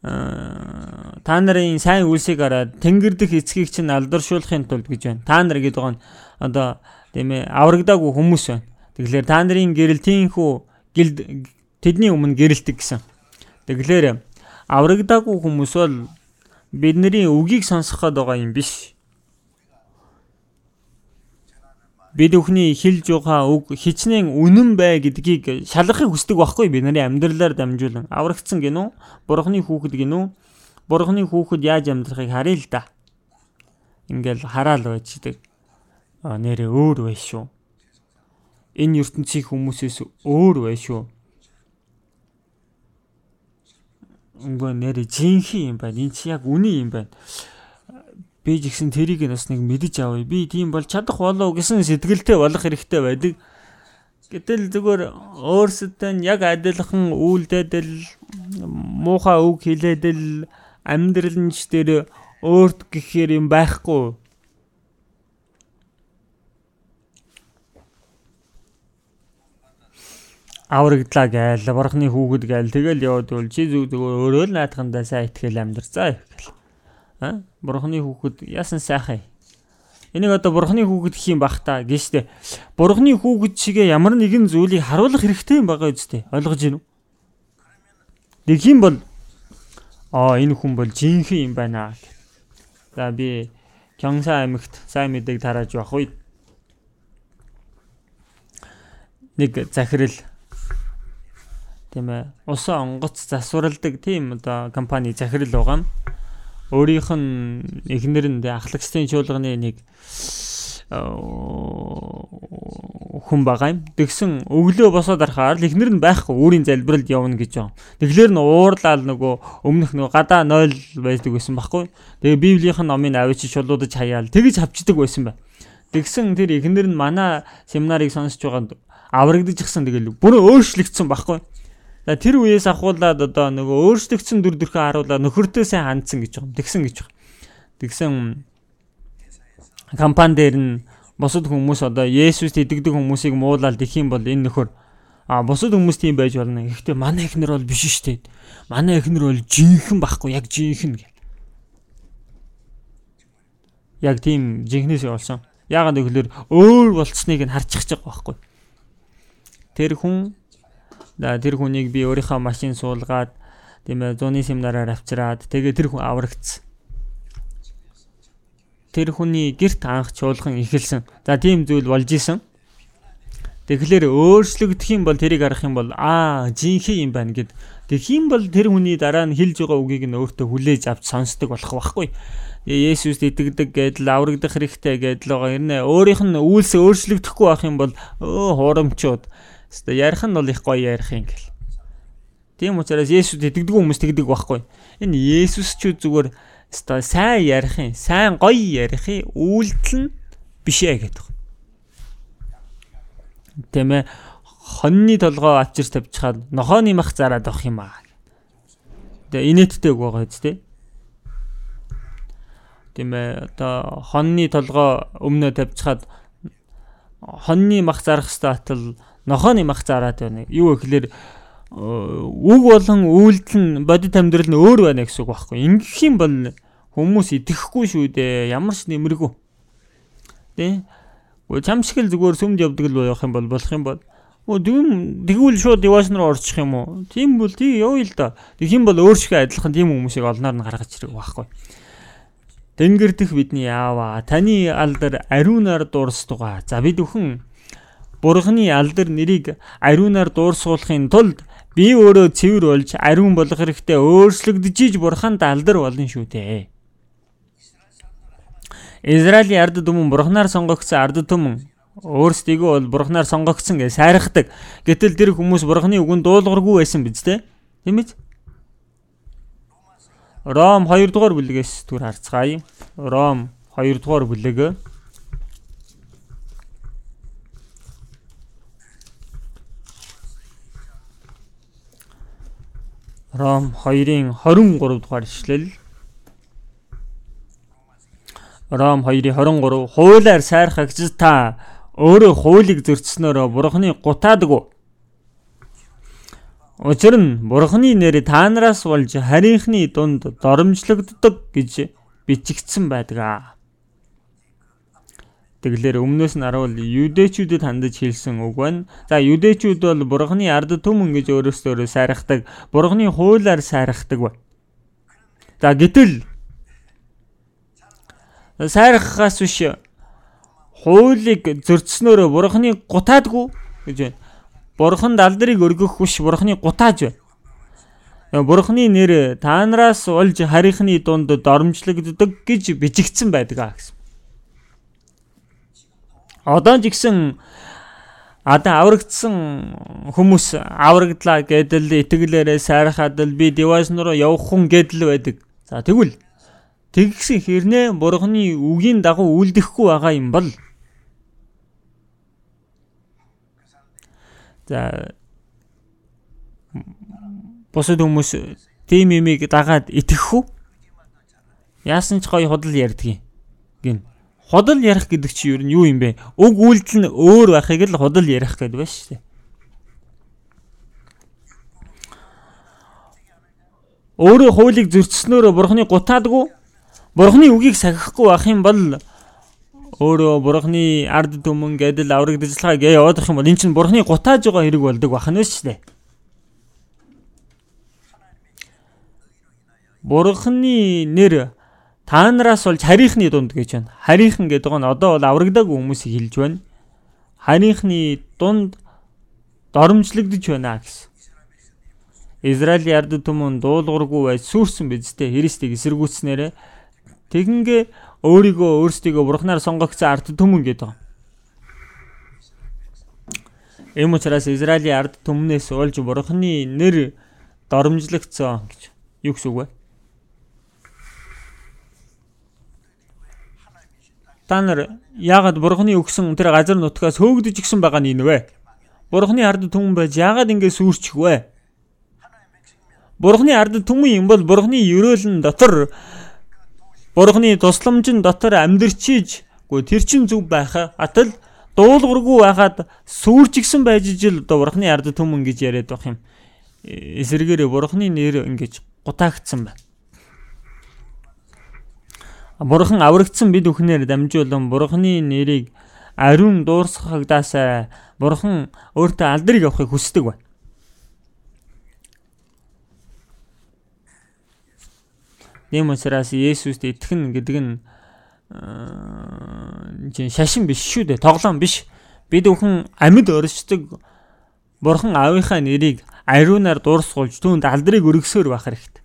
та нарын сайн үйлсийг хараад тэнгэр дэх эцгийг чинь алдаршуулахын тулд гэж байна. Та нар гэдэг нь одоо тийм ээ аврагдаагүй хүмүүс байна. Тэгэхээр та нарын гэрэл тийхүү гэлд тэдний өмнө гэрэлтэг гэсэн. Тэгэхээр аврагдаагүй хүмүүс бол бидний үгийг сонсоход байгаа юм биш. Бид өхний хэлж байгаа үг хичнээн үнэн бай гэдгийг шалгахыг хүсдэг байхгүй бид нарын амьдралаар дамжуулан. Аврагдсан гинүү? Бурхны хүүхэд гинүү? Бурхны хүүхэд яаж амьдрахыг харъя л да. Ингээл хараал байждаг нэрээ өөр бай шүү. Энэ ертөнцийн хүмүүсээс өөр бай шүү. Үгүй нэрээ жинхэнэ юм байна. Энэ чи яг үний юм байна. Би ч гэсэн тэрийг бас нэг мэдэж авъя. Би тийм бол чадах болов гэсэн сэтгэлтэй болох хэрэгтэй байдаг. Гэтэл зүгээр өөрсдөө нь яг адилхан үйлдэл муухай үг хэлээдэл амьдрал нь ч тэр өөрт гэхээр юм байхгүй. Аврагдлаа гээл бурхны хүүгэд гээл тэгэл яваад бол чи зүг зүгээр өөрөө л наадхандаа сайн итгэл амьдарцаа гэл. А бурхны хүүгэд яасан сайхан. Энийг одоо бурхны хүүгэд гэх юм бах та гэжтэй. Бурхны хүүгэд чигээ ямар нэгэн зүйлийг харуулах хэрэгтэй юм байгаа үстэй. Ойлгож уу? Нэг юм бол аа энэ хүн бол жинхэнэ юм байна. За би Кёнгса аймагт сайн мэдээг тарааж явах үед нэг захирал тийм ээ усан онгоц засварладаг тийм одоо компани захирал байгаа. Өөрийнх нь эхнэр нь ахлагчдын чуулганы нэг хүн байгаа юм. Тэгсэн өглөө босоод арахаар л эхнэр нь байхгүй өөрийн залбиралд явна гэж байгаа. Тэгэхээр нь уурлаад нөгөө өмнөх нөгөө гадаа 0 байдаг байсан байхгүй. Тэгээ Библийн номыг авчиж шулуудаж хаяал тэгэж авчдаг байсан байна. Тэгсэн тэр эхнэр нь манай семинарыг сонсож байгаа аврагдаж гисэн тэгэл бүр өөрчлөгдсөн байхгүй. За тэр үеэс ахуулаад одоо нөгөө өөрчлөгдсөн дүр төрхөө харуулаад нөхөртөө сайн хандсан гэж байгаа. Тэгсэн гэж байгаа. Тэгсэн компани дээр нь бусад хүмүүс одоо Есүст итгэдэг хүмүүсийг муулаад их юм бол энэ нөхөр а бусад хүмүүс тийм байж болно. Гэхдээ манай эхнэр бол биш шүү дээ. Манай эхнэр бол жинхэнэ байхгүй яг жинхэнэ гэл. Яг тийм жинхнээсээ болсон. Яагаад гэвэл өөр болцсныг нь харчих байгаа байхгүй. Тэр хүн тэр хүнийг би өөрийнхөө машин суулгаад тийм ээ зуны семинараар авчираад тэгээ тэр хүн аврагдсан. Тэр хүний герт анх чуулган эхэлсэн. За тийм зүйл болж исэн. Тэгэхээр өөрчлөгдөх юм бол тэрийг харах юм бол аа жинхэнэ юм байна гэд. Тэгэх юм бол тэр хүний дараа нь хэлж байгаа үгийг нь өөртөө хүлээж авч сонсдог болох байхгүй. Есүст итгэдэг гэдэл аврагдах хэрэгтэй гэдэл байгаа. Ирнэ өөрийнх нь үйлс өөрчлөгдөхгүй байх юм бол өө хурамчууд Хэвээ ярих нь бол их гоё ярих юм гэл. Тийм учраас Есүс итгэдэг хүмүүс тэгдэг байхгүй. Энэ Есүс ч зүгээр хэвээ сайн ярих юм, сайн гоё ярих юм үйлдэл нь биш ээ гэдэг. Тийм ээ хоньны толгоо авчирч тавьчихад нохооны мах зараад авах юм аа. Тэгээ инээдтэй байгаа үст тэ. Тийм ээ одоо хоньны толгоо өмнөө тавьчихад хоньны мах зарах хэвээр атал нохооны мах зараад байна. Юу гэхээр үг болон үйлдэл нь бодит амьдрал нь өөр байна гэсэн үг байхгүй. Ингэх юм бол хүмүүс итгэхгүй шүү дээ. Ямар ч нэмэргүй. Тэ? Гөө чам шиг л зүгээр сүмд явдаг л байх юм бол болох юм бол Өө тийм тэгвэл шууд девайс руу орчих юм уу? Тийм бол тий явъя л да. Тэгэх юм бол өөр шиг адилхан тийм хүмүүсийг олноор нь гаргаж ирэх байхгүй. Тэнгэр дэх бидний яава. Таны алдар ариунаар дуурстугаа. За бид бүхэн Бурхны алдар нэрийг ариунаар дуурсуулахын тулд би өөрөө цэвэр болж ариун болох хэрэгтэй өөрчлөгдөж бурханд алдар болно шүү дээ. Израилийн ард түмэн бурхнаар сонгогдсон ард түмэн өөрсдийгөө бол бурхнаар сонгогдсон гэж сайрахдаг. Гэтэл тэр хүмүүс бурхны үгэнд дуулуургүй байсан биз дээ. Тийм ээ? Ром 2 дугаар бүлгээс түр харцгаая. Ром 2 дугаар бүлэг Ром 2-ын 23 дугаар ишлэл. Ром 2-ын 23 хуулиар сайрхагч та өөрөө хуулийг зөрчснөөрөө бурхны гутаадгүй. Учир нь бурхны нэр та нараас болж харийнхны дунд доромжлогддог гэж бичигдсэн байдаг. Тэгэлэр өмнөөс нь аруул юдэчүүдэд хандаж хэлсэн үг байна. За юдэчүүд бол бурхны ард түмэн гэж өөрөөсөө сайрахдаг, бурхны хуулиар сайрахдаг байна. За гэтэл сайрахаас биш хуулийг зөрчснөөрөө бурхны гутаадгүй гэж байна. Бурханд алдрыг өргөх биш бурхны гутааж байна. Бурхны нэр та нараас олж харийнхны дунд доромжлогддог гэж бичигдсэн байдаг гэсэн. Одоо ч гэсэн одоо аврагдсан хүмүүс аврагдлаа гэдэл итгэлээрээ сайрахад л би девайс руу явах хүн гэдэл байдаг. За тэгвэл тэгсэн хэрнээ бурхны үгийн дагуу үлдэхгүй байгаа юм бол За бусад хүмүүс тийм юмыг дагаад итгэх үү? Яасан ч гоё худал ярьдгийг гин. Худал ярих гэдэг чи юу юм бэ? Уг үйлдэл нь өөр байхыг л худал ярих гэдэг байна шүү дээ. Өөрөө хуулийг зөрчснөөр бурхны гутаадгүй бурхны үгийг сахихгүй байх юм бол өөрөө бурхны ард түмэн гэдэл авраг дэжлэхаа гээ яваадах юм бол эн чинь бурхны гутааж байгаа хэрэг болдог бахна шүү дээ. Бурхны нэр та нараас болж харийнхны дунд гэж байна. Харийнхан гэдэг нь одоо бол аврагдаагүй хүмүүсийг хэлж байна. Харийнхны дунд доромжлогдож байна гэсэн. Израилийн ард түмэн дуулуургүй байж сүрсэн биз дээ. Христийг эсэргүүцснээрээ тэгингээ өөрийгөө өөрсдийгөө бурхнаар сонгогдсон ард түмэн гэдэг. Эм учраас Израилийн ард түмнээс олж бурхны нэр доромжлогдсон гэж юу гэсэн үг вэ? Та нар яагаад бурхны өгсөн тэр газар нутгаас хөөгдөж гисэн байгаа нь вэ? Бурхны ард түмэн байж яагаад ингэ сүрчих вэ? Бурхны ард түмэн юм бол бурхны ерөөлн дотор бурхны тусламжин дотор амьдрчиж гоо тэр чин зүг байхаа атал дуулуургүй байхад сүрчгсэн байж ижил одоо бурхны ард түмэн гэж яриад байх юм. Эсэргээр бурхны нэр ингэж гутаагдсан байна. Бурхан аврагдсан бид бүхнээр дамжуулан Бурханы нэрийг ариун дуурсгадаасаа Бурхан өөртөө алдрыг авахыг хүсдэг байна. Нэм учраас Есүст итгэн гэдэг нь чинь шашин биш шүү дээ. Тоглоом биш. Бид бүхэн амьд оршдог Бурхан аавынхаа нэрийг ариунаар дуурсгуулж түүнд алдрыг өргөсөөр байх хэрэгтэй.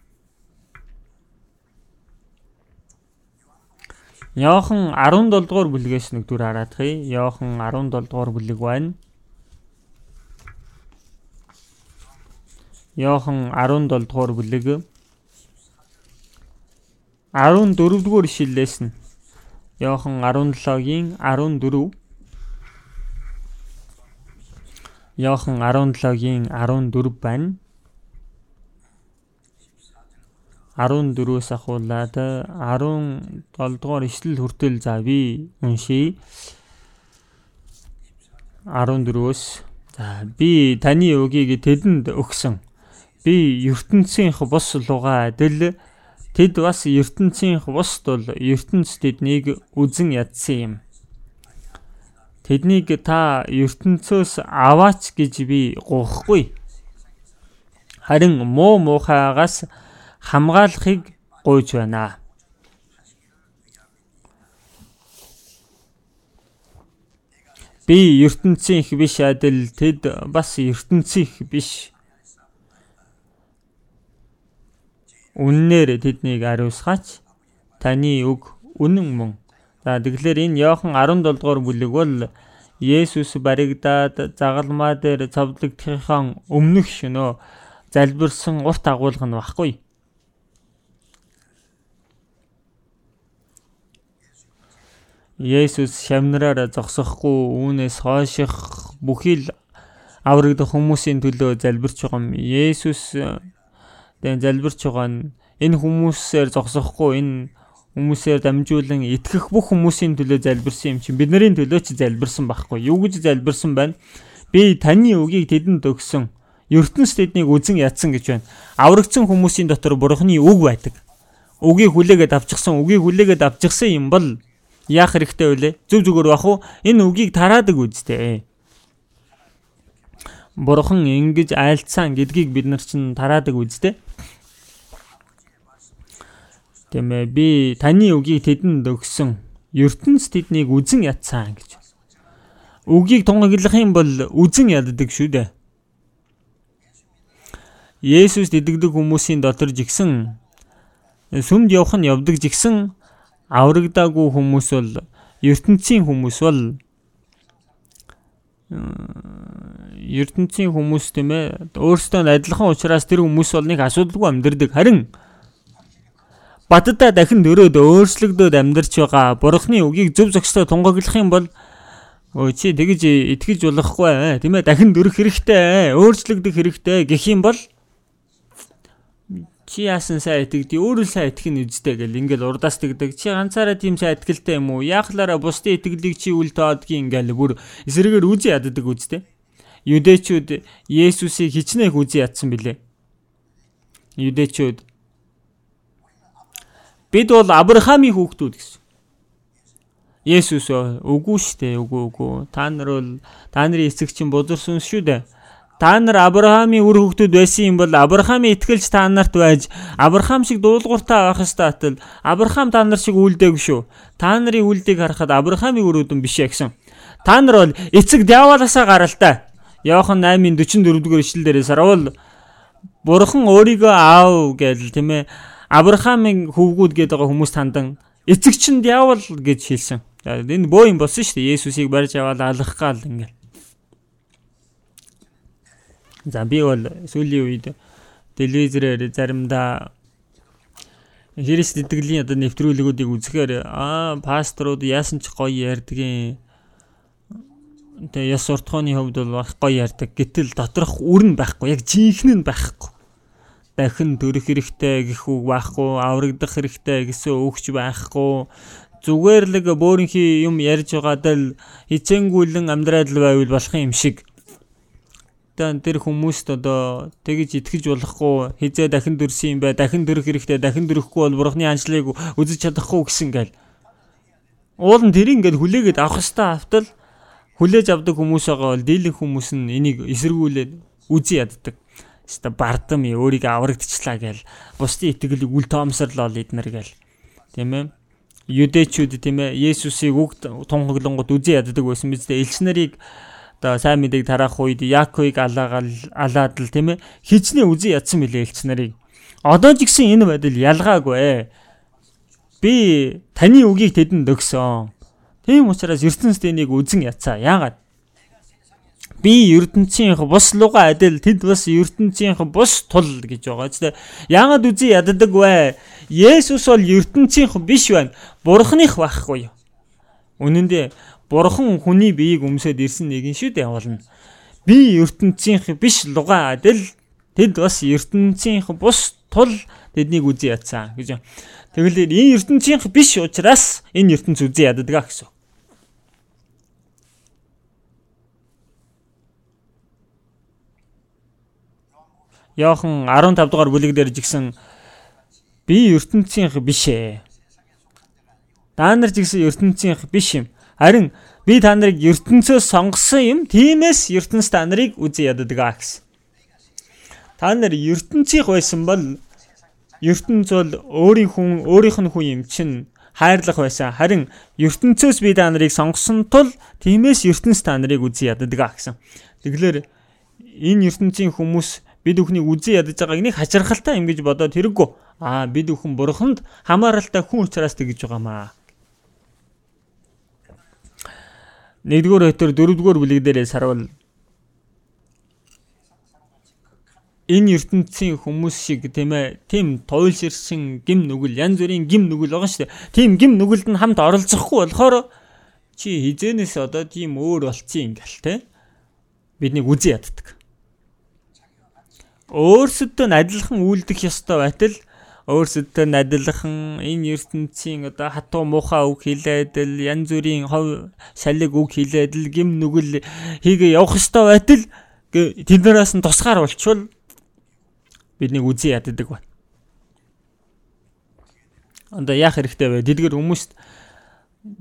Йохан 17 дугаар бүлгээс нэг дүр хараадахыг. Йохан 17 дугаар бүлэг байна. Йохан 17 дугаар бүлэг 14 дугаар ишлэлээс нь Йохан 17-гийн 14 Йохан 17-гийн 14 байна. 14-өөс ахуулаад 17 дугаар ишлэл хүртэл за би уншийе. 14-өөс за би таны өгийг тэдэнд өгсөн. Би ертөнцийнх бус луга адил тэд бас ертөнцийнх бус тул ертөнц тэднийг үзен ядсан юм. Тэднийг та ертөнцөөс аваач гэж би гуйхгүй. Харин муу муухайгаас хамгаалахыг гуйж байна. Би ертөнцийн их биш адил тэд бас ертөнцийн их биш. Үннээр тэднийг ариусгаач. Таны үг үнэн мөн. За тэгэхээр энэ Иохан 17 дугаар бүлэг бол Есүс баригдаад загалмаа дээр цовдлогдохын өмнөх шөнөө залбирсан урт агуулга нь баггүй. Есүс шамнараар зогсохгүй үүнээс хойших бүхий л аврагдах хүмүүсийн төлөө залбирч байгаа юм. Есүс тэн залбирч байгаа нь энэ хүмүүсээр зогсохгүй энэ хүмүүсээр дамжуулан итгэх бүх хүмүүсийн төлөө залбирсан юм чинь бидний төлөө ч залбирсан байхгүй юу гэж залбирсан байна. Би таны үгийг тэдэнд өгсөн. ертөнц тэднийг үзен ядсан гэж байна. Аврагдсан хүмүүсийн дотор бурхны үг байдаг. Үгийг хүлээгээд авчихсан, үгийг хүлээгээд авчихсан юм бол яах хэрэгтэй вэ? Зүг зүгээр бах уу? Энэ үгийг тараадаг үстэй. Бурхан ингэж айлцсан гэдгийг бид нар чинь тараадаг үстэй. Тэмээ би таны үгийг тэдэнд өгсөн. ертөнц тэднийг үзен ятсан гэж. Үгийг тунгаглах юм бол үзен яддаг шүү дээ. Есүс дидэгдэг хүмүүсийн дотор жигсэн сүмд явах нь явдаг жигсэн аврагдаагүй хүмүүс бол ертөнцийн хүмүүс бол ертөнцийн хүмүүс тийм ээ өөрсдөө адилхан учраас тэр хүмүүс бол нэг асуудалгүй амьдэрдэг. Харин баддаа дахин дөрөөд өөрчлөгдөөд амьдарч байгаа бурхны үгийг зөв зөвхөстэй тунгаглах юм бол өө чи тэгэж итгэж болохгүй тийм ээ дахин дөрөх хэрэгтэй өөрчлөгдөх хэрэгтэй гэх юм бол чи яасан сайн итгэдэг? Өөрөө сайн итгэх нь үздэй гэл ингээл урдаас тэгдэг чи ганцаараа тийм сайн итгэлтэй юм уу? Яахлаараа бусдын итгэлийг чи үл тоодгийн ингээл бүр эсрэгээр үзий яддаг үздэй. Юдэчүүд Есүсийг хичнээн үзий ядсан билээ. Юдэчүүд. Бид бол Авраамийн хүүхдүүд гэсэн. Есүс үгүй штэ үгүй үгүй. Та нар бол та нарын эцэг чинь бузарсан шүү дээ Та нар Авраамийн үр хөвгтүүд байсан юм бол Авраамийн итгэлж та нарт байж Авраам шиг дуулууртай байх ёстой атал Авраам та нар шиг үлдээг шүү. Та нарын үлдийг харахад Авраамийн үр өдөн биш ээ гэсэн. Та нар бол эцэг диаволоосаа гаралтай. Йохан 8:44 дугаар ишлэл дээрээс харавал Бурхан өөрийгөө аав гэж тийм ээ Авраамийн хөвгүүд гэдэг хүмүүс тандан эцэг чинь диавол гэж хэлсэн. Энэ бөө юм болсон шүү дээ. Есүсийг барьж аваад алах гал ингээл За би бол сүүлийн үед телевизээр заримдаа Христ итгэлийн одоо нэвтрүүлгүүдийг үзэхээр аа пасторууд яасан ч гоё ярьдгийн тэгээ яс уртхооны хувьд бол баг гоё ярьдаг. Гэтэл доторх үр нь байхгүй. Яг жинхэнэ нь байхгүй. Дахин төрөх хэрэгтэй гэх үг байхгүй, аврагдах хэрэгтэй гэсэн үгч байхгүй. Зүгээр л бөөрийнхи юм ярьж байгаад л хичээнгүйлэн амьдраад л байвал болох юм шиг тэр хүмүүст одоо тэгж итгэж болохгүй хизээ дахин дөрсөн юм бай дахин дөрөх хэрэгтэй дахин дөрөхгүй бол бурхны анчлыг үзэж чадахгүй гэсэн гээл уул нь тэрийг ингээд хүлээгээд авах хэвээр автал хүлээж авдаг хүмүүс байгаа бол дийлэн хүмүүс нь энийг эсэргүүлээд үзий яддаг. Хэвээр бардам өөрийгөө аврагдчихлаа гээл бусдын итгэлийг үл тоомсорлоо эднэр гээл тийм ээ? Юдэчүүд тийм ээ Есүсийг үг тунхаглонгод үзий яддаг байсан биз дээ. Элч нарыг одоо сайн мэдээг тараах үед Яаковыг алаагаал алаад л тийм ээ хичнээн үзий ядсан мөлий элч нарыг. Одоо ч гэсэн энэ байдал ялгаагүй. Би таны үгийг тэдэнд өгсөн. Тийм учраас ертөнцийн үзэн яцаа. Яагаад? Би ертөнцийнх бус луга адил тэд бас ертөнцийнх бус тул гэж байгаа ч тийм. Яагаад үзий яддаг вэ? Есүс бол ертөнцийнх биш байна. Бурхных байхгүй? Үнэн дээр Бурхан хүний биеийг өмсөд ирсэн нэгэн шүү дээ явуулна. Би ертөнцийнх биш луга адил тэд бас ертөнцийнх бус тул тэднийг үзий ядсан гэж. Тэгэлэр энэ ертөнцийнх биш учраас энэ ертөнц үзий яддаг гэсэн. Яохан 15 дугаар бүлэг дээр жигсэн би ертөнцийнх биш ээ. Та нар ч гэсэн ертөнцийнх биш юм. Харин би та нарыг ертөнцөөс сонгосон юм. Тиймээс ертөнц та нарыг үзий яддаг гэсэн. Та нар ертөнцийнх байсан бол ертөнц бол өөрийн хүн өөрийнх нь хүн юм чинь хайрлах байсан. Харин ертөнцөөс би та нарыг сонгосон тул тиймээс ертөнц та нарыг үзий яддаг гэсэн. Тэгэлэр энэ ертөнцийн хүмүүс бид бүхнийг үзий ядаж байгааг нэг хачирхалтай юм гэж бодоод хэрэггүй. Аа бид бүхэн бурханд хамааралтай хүн учраас тэгж байгаамаа. 1-р Петр 4-р бүлэг дээрээс харуул энэ ертөнцийн хүмүүс шиг тийм ээ тийм туйлширсан гим нүгэл янз бүрийн гим нүгэл байгаа шүү дээ. Тийм гим нүгэлд нь хамт оролцохгүй болохоор чи хизэнээс одоо тийм өөр болцсон ингээл те биднийг үзий яддаг. Өөрсөдөө адилхан үйлдэх ёстой байтал өөрсөдөө адилхан энэ ертөнцийн одоо хатуу муухай үг хэлээд л янз бүрийн хов шалиг үг хэлээд л гим нүгэл хийгээ явах ёстой байтал тэднээс нь тусгаар болчвол бидний үзий яддаг байна. Одоо яах хэрэгтэй вэ? Тэдгэр хүмүүст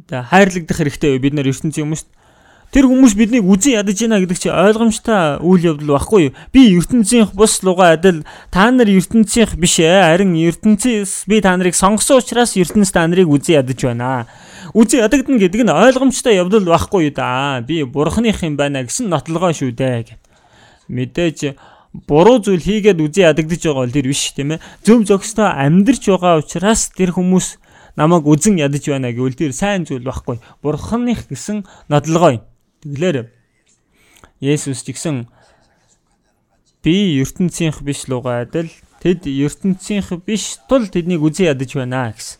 хайрлагдах хэрэгтэй вэ? Бид нар ертөнцийн хүмүүст Тэр хүмүүс биднийг үзэн ядаж байна гэдэг чи ойлгомжтой үйл явдал байхгүй юу? Би ертөнцийнх бус луга адил та нар ертөнцийнх биш ээ. Харин ертөнцөөс би та нарыг сонгосон учраас ертөнц та нарыг үзэн ядаж байна. Үзэн ядагдана гэдэг нь ойлгомжтой явдал байхгүй юу да. Би бурхных юм байна гэсэн нотлогоо шүү дээ гэд. Мэдээж буруу зүйл хийгээд үзэн ядагдаж байгаа бол тэр биш тийм ээ. Зөв зөкстөө амьдрч байгаа учраас тэр хүмүүс намайг үзэн ядаж байна гэвэл тэр сайн зүйл байхгүй. Бурхных гэсэн нотлогоо юм. Тэгэлэр Есүс ч гэсэн би ертөнцийнх биш луга адил тэд ертөнцийнх биш тул тэднийг үзий ядаж байна гэсэн.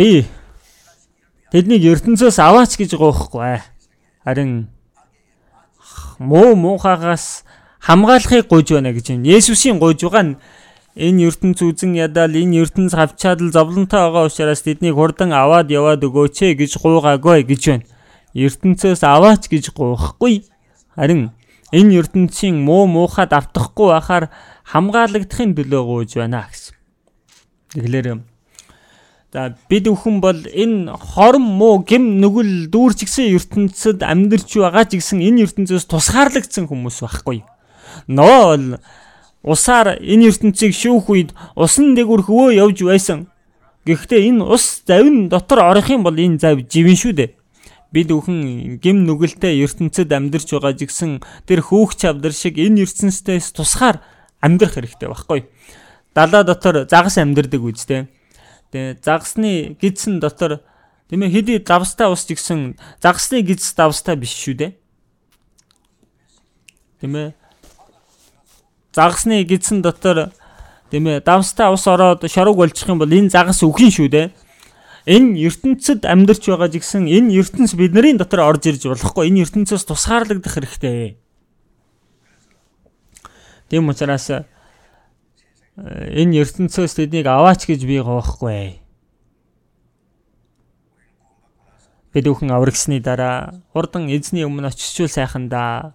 Би тэднийг ертөнцөөс аваач гэж байхгүй. Харин муу муухагаас хамгаалахыг гуйж байна гэж юм. Есүсийн гуйж байгаа нь энэ ертөнц үзэн ядал энэ ертөнц хавчаад л зовлонтой байгаа учраас тэднийг хурдан аваад яваад өгөөч гэж гуйгаагүй гэж байна. ертөнцөөс аваач гэж гуйхгүй. Харин энэ ертөнцийн муу муухад автахгүй байхаар хамгаалагдахын төлөө гуйж байна гэсэн. Тэгэхээр За бид бүхэн бол энэ хорон муу гим нүгэл дүүрчгсэн ертөнцид амьдарч байгаа ч гэсэн энэ ертөнцөөс тусгаарлагдсан хүмүүс байхгүй. Ноо бол усаар энэ ертөнцийг шүүх үед усан дээгүр хөвөө явж байсан. Гэхдээ энэ ус завин дотор орох юм бол энэ зав живэн шүү дээ. Бид бүхэн гим нүгэлтэй ертөнцид амьдарч байгаа ч гэсэн тэр хөөгч авдар шиг энэ ертөнцөөс тусгаар амьдрах хэрэгтэй байхгүй. Далаа дотор загас амьдардаг үстэй Тэгээ загасны гидсэн дотор тийм ээ хэдий давстай ус ч гэсэн загасны гидс давстай биш шүү дээ. Тийм ээ. Загасны гидсэн дотор тийм ээ давстай ус ороод шорог болчих юм бол энэ загас үхэн шүү дээ. Энэ ертөнцид амьдарч байгаа ч гэсэн энэ ертөнц бидний дотор орж ирж болохгүй. Энэ ертөнцөөс тусгаарлагдах хэрэгтэй. Тийм учраас энэ ертөнцөөс тэднийг аваач гэж би гоохгүй. Бид бүхэн аврагсны дараа хурдан эзний өмнө очичул сайхан да.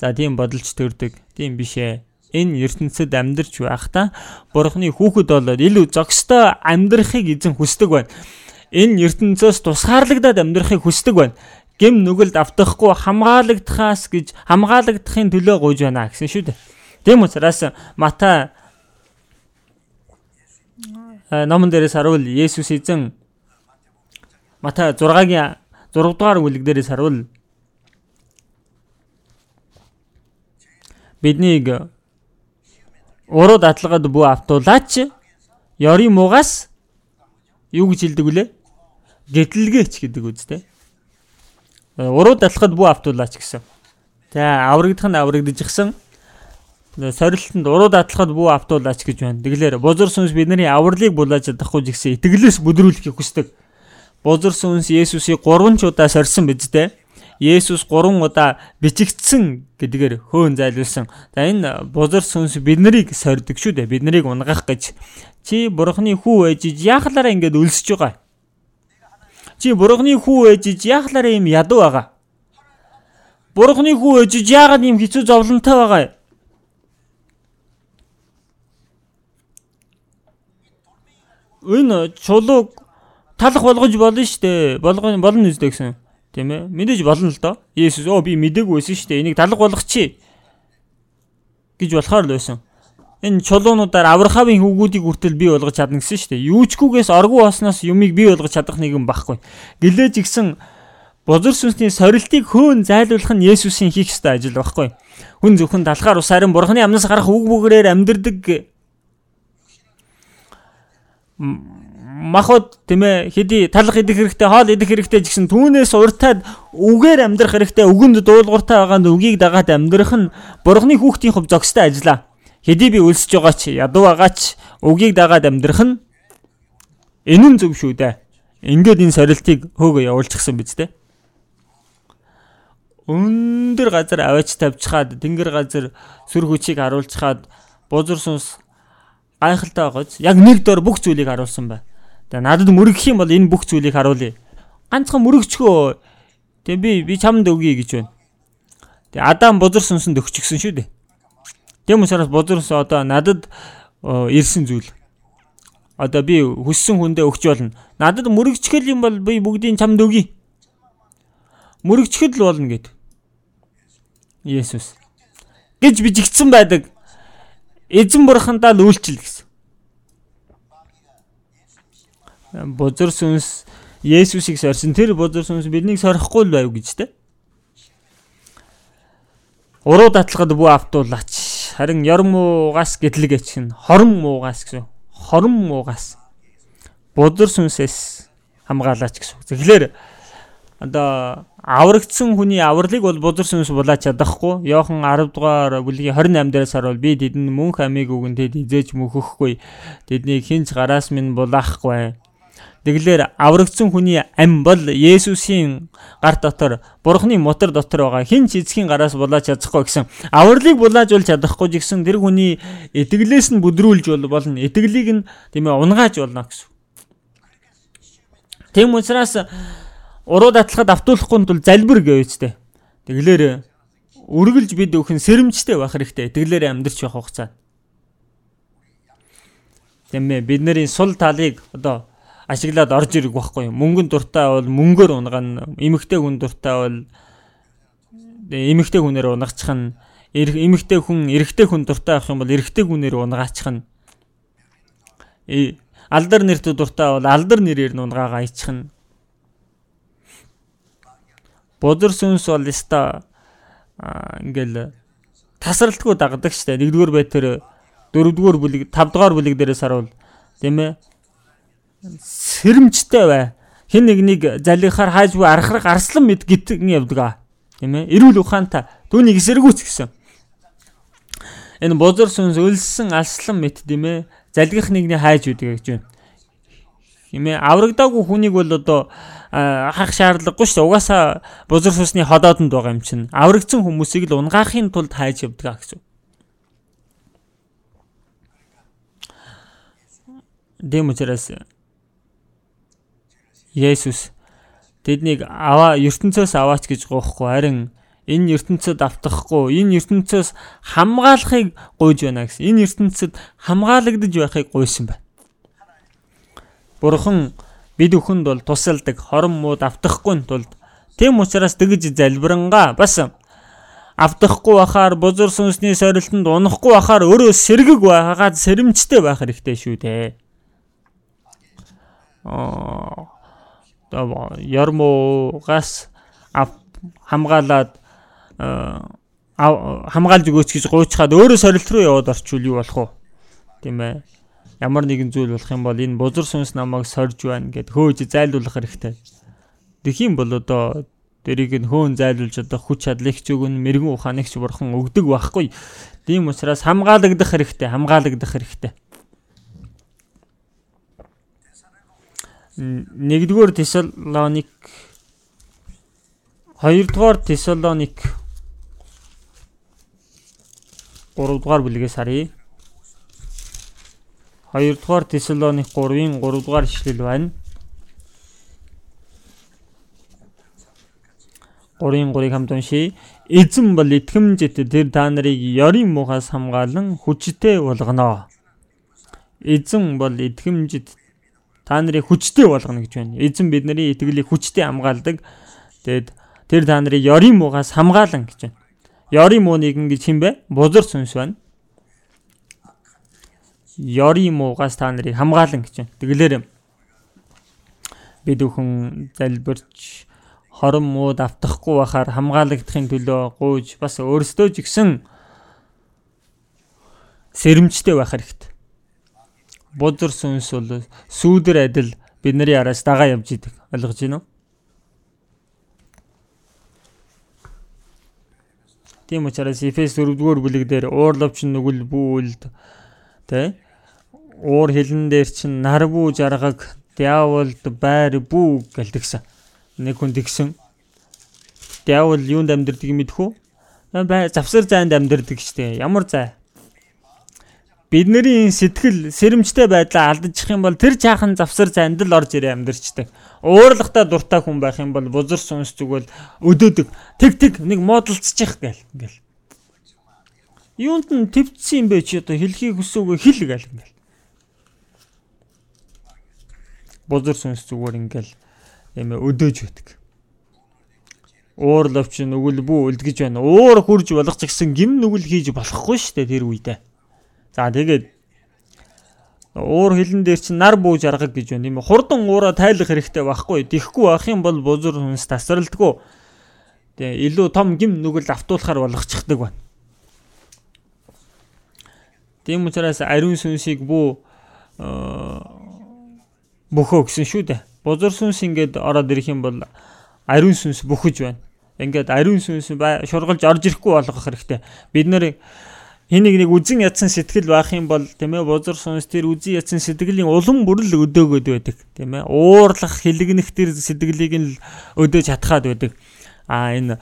За тийм бодолч төрдөг. Тийм биш ээ. Энэ ертөнцид амьдрч байхдаа бурхны хүүхэд болоод илүү зөкстой амьдрахыг эзэн хүсдэг байна. Энэ ертөнцөөс тусгаарлагдаад амьдрахыг хүсдэг байна гим нүгэлд автахгүй хамгаалагдахаас гэж хамгаалагдахын төлөө гуйж байна гэсэн шүү дээ. Тийм учраас Матай номон дээрээс харуул Есүс эзэн Матай 6-гийн 6 дугаар бүлэг дээрээс харуул биднийг уруу датлагад бүү автуулаач ёрийн муугаас юу гэж хэлдэг вүлээ? Гэтлгээч гэдэг үстэй. Э, уруу датлагад бүү автуулаач гэсэн. За аврагдах нь аврагдчихсан сорилтонд уруу дадлахад бүү автуулаач гэж байна. Тэгэлэр бузар сүнс бидний авралыг булааж чадахгүй гэсэн итгэлээс бүдрүүлэхийг хүсдэг. Бузар сүнс Есүсийг 3 ч удаа сорьсон биз дээ. Есүс 3 удаа бичигдсэн гэдгээр хөөн зайлуулсан. За энэ бузар сүнс биднийг сорьдог шүү дээ. Биднийг унгах гэж. Чи бурхны хүү ээжиж яахлаараа ингэж өлсөж байгаа. Чи бурхны хүү ээжиж яахлаараа юм ядуу байгаа. Бурхны хүү ээжиж яагаад юм хэцүү зовлонтой байгаа юм? энэ чулууг талах болгож болно шүү дээ. Болгоно болно үстэй гэсэн. Тийм ээ. Мэдээж болно л доо. Есүс оо би мдэггүй байсан шүү дээ. Энийг талах болгочихъя гэж болохоор л байсан. Энэ чулуунуудаар Авраамийн хүүгүүдийг хүртэл бий болгож чадна гэсэн шүү дээ. Юучгүйгээс оргуу осноос юмыг бий болгож чадах нэгэн байхгүй. Гэлээж гисэн бузар сүнсний сорилтыг хөөн зайлуулах нь Есүсийн хийх ёстой ажил байхгүй. Хүн зөвхөн талхаар ус харин бурхны амнаас гарах үг бүгрээр амьдэрдэг махад тийм ээ хэдий талах идэх хэрэгтэй хоол идэх хэрэгтэй гэсэн түүнээс уртаад үгээр амьдрах хэрэгтэй үгэнд дуулууртай байгаа нь үгийг дагаад амьдрах нь бурхны хүүхдийн хөв зөкстэй ажиллаа хэдий би өлсөж байгаа ч ядуу байгаа ч үгийг дагаад амьдрах нь энэ нь зөв шүү дээ. Ингээд энэ сорилтыг хөөгөө явуулчихсан биз дээ. Өндөр газар аваач тавьчихад тэнгэр газар сүр хүчийг харуулчихад бузар сүнс гайхалтай байгааз яг нэг дор бүх зүйлийг харуулсан бай. Тэгээ надад мөрөгөх юм бол энэ бүх зүйлийг харуулъя. Ганцхан мөрөгчгөө. Тэгээ би би чамд өгье гэж байна. Тэгээ Адам бузар сүнсэнд өгчихсөн шүү дээ. Тийм учраас бузар сүнс одоо надад ирсэн зүйл. Одоо би хүссэн хүндээ өгч болно. Надад мөрөгчгөл юм бол би бүгдийг чамд өгье. Мөрөгчгөл болно гэд. Есүс. гэж бичигдсэн байдаг эзэн бурхандаа л үйлчил гэсэн. Бузар сүнс Есүсийг сорьсон тэр бузар сүнс биднийг сорихгүй л байв гэж тэ. Уруу датлахад бүү автуулаач. Харин ёрм муугаас гэтлэгээч гэн хорон муугаас гэсэн. Хорон муугаас бузар сүнсээс хамгаалаач гэсэн. Тэгэхээр одоо аврагдсан хүний авралыг бол бузар сүнс булаач чадахгүй. Йохан 10 дугаар бүлгийн 28 дээрээс харуул би тэдэнд мөнх амийг өгөн тэд хизээж мөхөхгүй. Тэднийг хинч гараас минь булаахгүй. Тэгэлэр аврагдсан хүний ам бол Есүсийн гар дотор Бурхны мотор дотор байгаа хин ч эцгийн гараас булааж чадахгүй гэсэн. Авралыг булааж бол чадахгүй гэсэн тэр хүний итгэлээс нь бүдрүүлж бол болно. Итгэлийг нь тийм ээ унгааж болно гэсэн. Тэм учраас уруу датлахад автуулахгүй тул залбир гэвэжтэй. Тэгэлэр үргэлж бид өхөн сэрэмжтэй байх хэрэгтэй. Тэгэлэр амьдрч явах хугацаа. Тэмээ бидний сул талыг одоо ашиглаад орж ирэх байхгүй. Мөнгөн дуртай бол мөнгөөр унгана. Эмэгтэй хүн дуртай бол эмэгтэй хүнээр унгаачих нь эмэгтэй хүн эрэгтэй хүн дуртай авах юм бол эрэгтэй хүнээр унгаачих нь алдар нэрт дуртай бол алдар нэрээр нь унгаагаа ичих нь Бузар сүнс бол яста ингээл тасралтгүй дагдаг штэ. Нэгдүгээр бай тэр дөрөвдүгээр бүлэг, тавдугаар бүлэг дээрээс харуул тийм ээ сэрэмжтэй бай. Хин нэгнийг залихаар хайжгүй архрах арслан мэд гитгэн явдаг аа. Тийм ээ. Эрүүл ухаантай түүнийг эсэргүүц гэсэн. Энэ бузар сүнс өлсөн алслан мэд тийм ээ. Залгих нэгний хайж үдэг гэж байна. Тийм ээ. Аврагдаагүй хүнийг бол одоо хах шаардлагагүй шүү. Угаасаа бузар сүнсний ходоодонд байгаа юм чинь. Аврагдсан хүмүүсийг л унгаахын тулд хайж явдаг гэсэн. Дэм учраас Есүс тэднийг аваа ертөнцөөс аваач гэж гоохгүй харин энэ ертөнцид автахгүй энэ ертөнцөөс хамгаалахыг гуйж байна гэсэн. Энэ ертөнцид хамгаалагдаж байхыг гуйсан байна. Бурхан бид бүхэнд бол тусалдаг хорон мууд автахгүй тулд тийм учраас тэгж залбирангаа бас автахгүй бахаар бузар сүнсний сорилтонд унахгүй бахаар өөрөө сэргэг байгаад сэрэмжтэй байх хэрэгтэй шүү дээ. Аа ярмуугаас хамгаалаад хамгаалж өгөөч гэж гуйчхаад өөрөө сорилт руу яваад орчвол юу болох вэ? Тийм ээ. Ямар нэгэн зүйл болох юм бол энэ бузар сүнс намайг сорж байна гэд хөөж зайлуулах хэрэгтэй. Тэгхийн бол одоо дэрийг нь хөөн зайлуулж одоо хүч чадлыг ч өгөн мэрэгэн ухааныг ч бурхан өгдөг байхгүй. Тийм учраас хамгаалагдах хэрэгтэй, хамгаалагдах хэрэгтэй. Нэгдүгээр Тесалоник хоёрдугаар Тесалоник 3 дугаар бүлгээс харъя. Хоёрдугаар Тесалоник 3-ын 3 дугаар ишлэл байна. 3-ын 3-ыг хамт уншийе. Эзэн бол итгэмжит тэр та нарыг ёрийн мухаас хамгаалan хүчтэй болгоно. Эзэн бол итгэмжит та нарыг хүчтэй болгоно гэж байна. Эзэн бидний итгэлийг хүчтэй хамгаалдаг. Тэгэд тэр та нарыг ёрийн муугаас хамгаалan гэж байна. Ёрийн муу нэгэн гэж хин бэ? Бузар сүнс байна. Ёрийн муугаас та нарыг хамгаалan гэж байна. Тэгэлэр бид бүхэн залбирч хорон мууд автахгүй байхаар хамгаалагдахын төлөө гуйж бас өөрсдөө ч ихсэн сэрэмжтэй байх хэрэгтэй бузар сүнс бол сүүдэр адил бидний араас дагаа явж идэг. Ойлгож байна уу? Тийм учраас Эфес 4-р бүлэг дээр уурлавч нүгэл бүүлд тэ уур хилэн дээр чин нар бүү жаргаг диаволд байр бүү гэлдэгсэн. Нэг хүн тэгсэн. Диавол юунд амьдэрдэг юм мэдхүү? Бай завсар зайд амьдэрдэг штэ. Ямар зай? Бидний сэтгэл сэрэмжтэй байдлаа алдчих юм бол тэр чаахан завсар зайд л орж ирээ амьдэрчдэг. Уурлахтаа дуртай хүн байх юм бол бузар сүнс зүгэл өдөөдөг. Тэг тэг нэг модалцчих гээл ингээл. Юунд нь твцсэн юм бэ чи одоо хэлхийг хүсээгүй хэл гээл ингээл. Бузар сүнс зүгээр ингээл юм өдөөж байдаг. Уурлавч нүгэл бүү үлдгэж байна. Уур хурж болох ч гэсэн гим нүгэл хийж болохгүй шүү дээ тэр үедээ. За тэгээд уур хилэн дээр чинь нар бууж аргаг гэж байна. Тийм хурдан уураа тайлах хэрэгтэй байхгүй. Дихгүй байх юм бол бузар хүнс тасралтгүй. Тэгээ илүү том гим нүгэл автуулахар болгочихдаг байна. Тийм учраас ариун сүнсийг бүү бөхөө гэсэн шүү дээ. Бузар сүнс ингээд ороод ирэх юм бол ариун сүнс бөхөж байна. Ингээд ариун сүнс шургалж орж ирэхгүй болгох хэрэгтэй. Бид нэр Энийг нэг үзэн ядсан сэтгэл байх юм бол тийм ээ бузар сүнс тэр үзэн ядсан сэтгэлийн улам бүрэл өдөөгöd байдаг тийм ээ уурлах хилэгнэх тэр сэтгэлийг нь өдөөж чадхаад байдаг. А энэ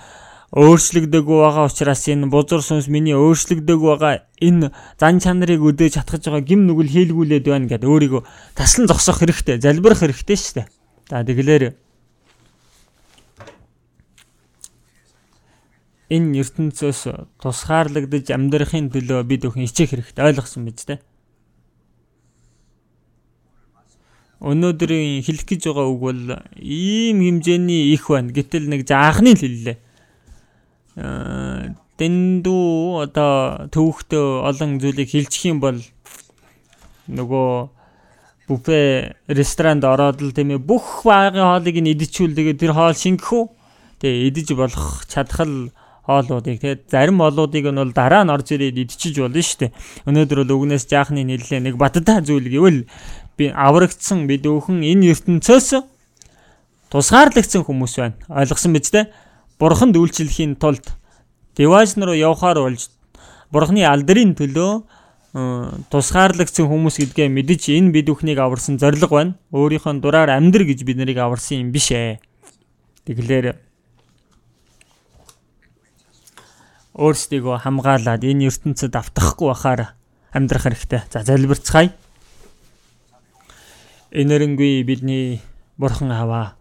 өөрчлөгдөөгүй байгаа учраас энэ бузар сүнс миний өөрчлөгдөөгүй байгаа энэ зан чанарыг өдөөж чадхаж байгаа гим нүгэл хийлгүүлээд байна гэдээ өөрийгөө таслан зогсоох хэрэгтэй, залбирах хэрэгтэй шүү дээ. За тэгэхээр энэ ертөнцөөс тусгаарлагдаж амьдрахын төлөө бид өхөн хичээх хэрэгтэй ойлгосон биз дээ. Өнөөдрийн хэлэх гэж байгаа үг бол ийм хэмжээний их байна. Гэтэл нэг заахны л хэллээ. Аа дэндүү одоо төвхтөө олон зүйлийг хэлчих юм бол нөгөө бүфе ресторанд ороод л тийм ээ бүх багын хоолыг нь идчихүүл тэгээ тэр хоол шингэх үү? Тэгээ идэж болох чадхал хоолуудыг тэгээд зарим олуудыг нь бол дараа нь орж ирээд идчихэж болно шүү дээ. Өнөөдөр бол үгнээс жаахны нэлээ нэг бадтай зүйл гэвэл би аврагдсан бид өхөн энэ ертөнцөөс тусгаарлагдсан хүмүүс байна. Ойлгосон биз дээ? Бурханд үйлчлэхийн тулд девайс руу явхаар болж бурхны алдрын төлөө тусгаарлагдсан хүмүүс гэдгээ мэдэж энэ бид бүхнийг аварсан зориг байна. Өөрийнхөө дураар амьдр гэж бид нарыг аварсан юм биш ээ. Тэгэхээр өөрсдийгөө хамгаалаад энэ ертөнцид автахгүй бахаар амьдрах хэрэгтэй. За залбирцгаая. Энэрэнгүй бидний бурхан аваа.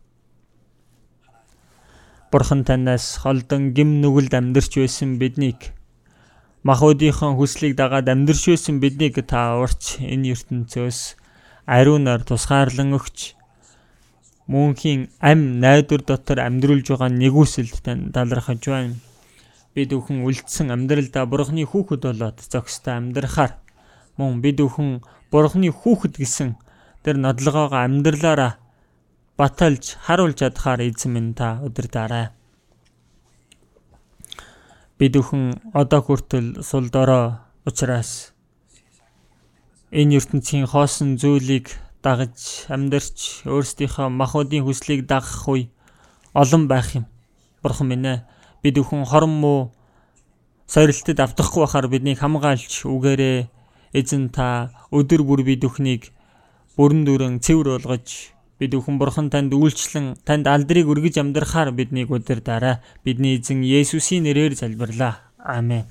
Бурхан танаас холдон гим нүгэлд амьдарч байсан биднийг махуудынхон хүслийг дагаад амьдарч байсан биднийг та урч энэ ертөнцөөс ариунаар тусгаарлан өгч мөнхийн ам найдвар дотор амьдруулж байгаа нэгүсэлд тань талархаж байна бид өхөн үлдсэн амьдралдаа бурхны хүүхэд болоод зөкстэй амьдрахаар мөн бид өхөн бурхны хүүхэд гэсэн тэр нодлогоогоо амьдралаараа баталж харуулж чадхаар эзэн минь та өдөрдаарай. Бид өхөн одоо хүртэл сул дорой учраас энэ ертөнцийн хоосон зүйлийг дагаж амьдарч өөрсдийнхөө махуудын хүслийг дагах үе олон байх юм. Бурхан минь ээ бид өхөн хорон муу сорилтод автахгүй байхаар биднийг хамгаалж үгээрээ эзэн та өдөр бүр бид өхнийг бүрэн дүрэн цэвэр болгож бид өхөн бурхан танд үйлчлэн танд алдрыг өргөж амьдрахаар биднийг өдөр дараа бидний эзэн Есүсийн нэрээр залбирлаа. Амен.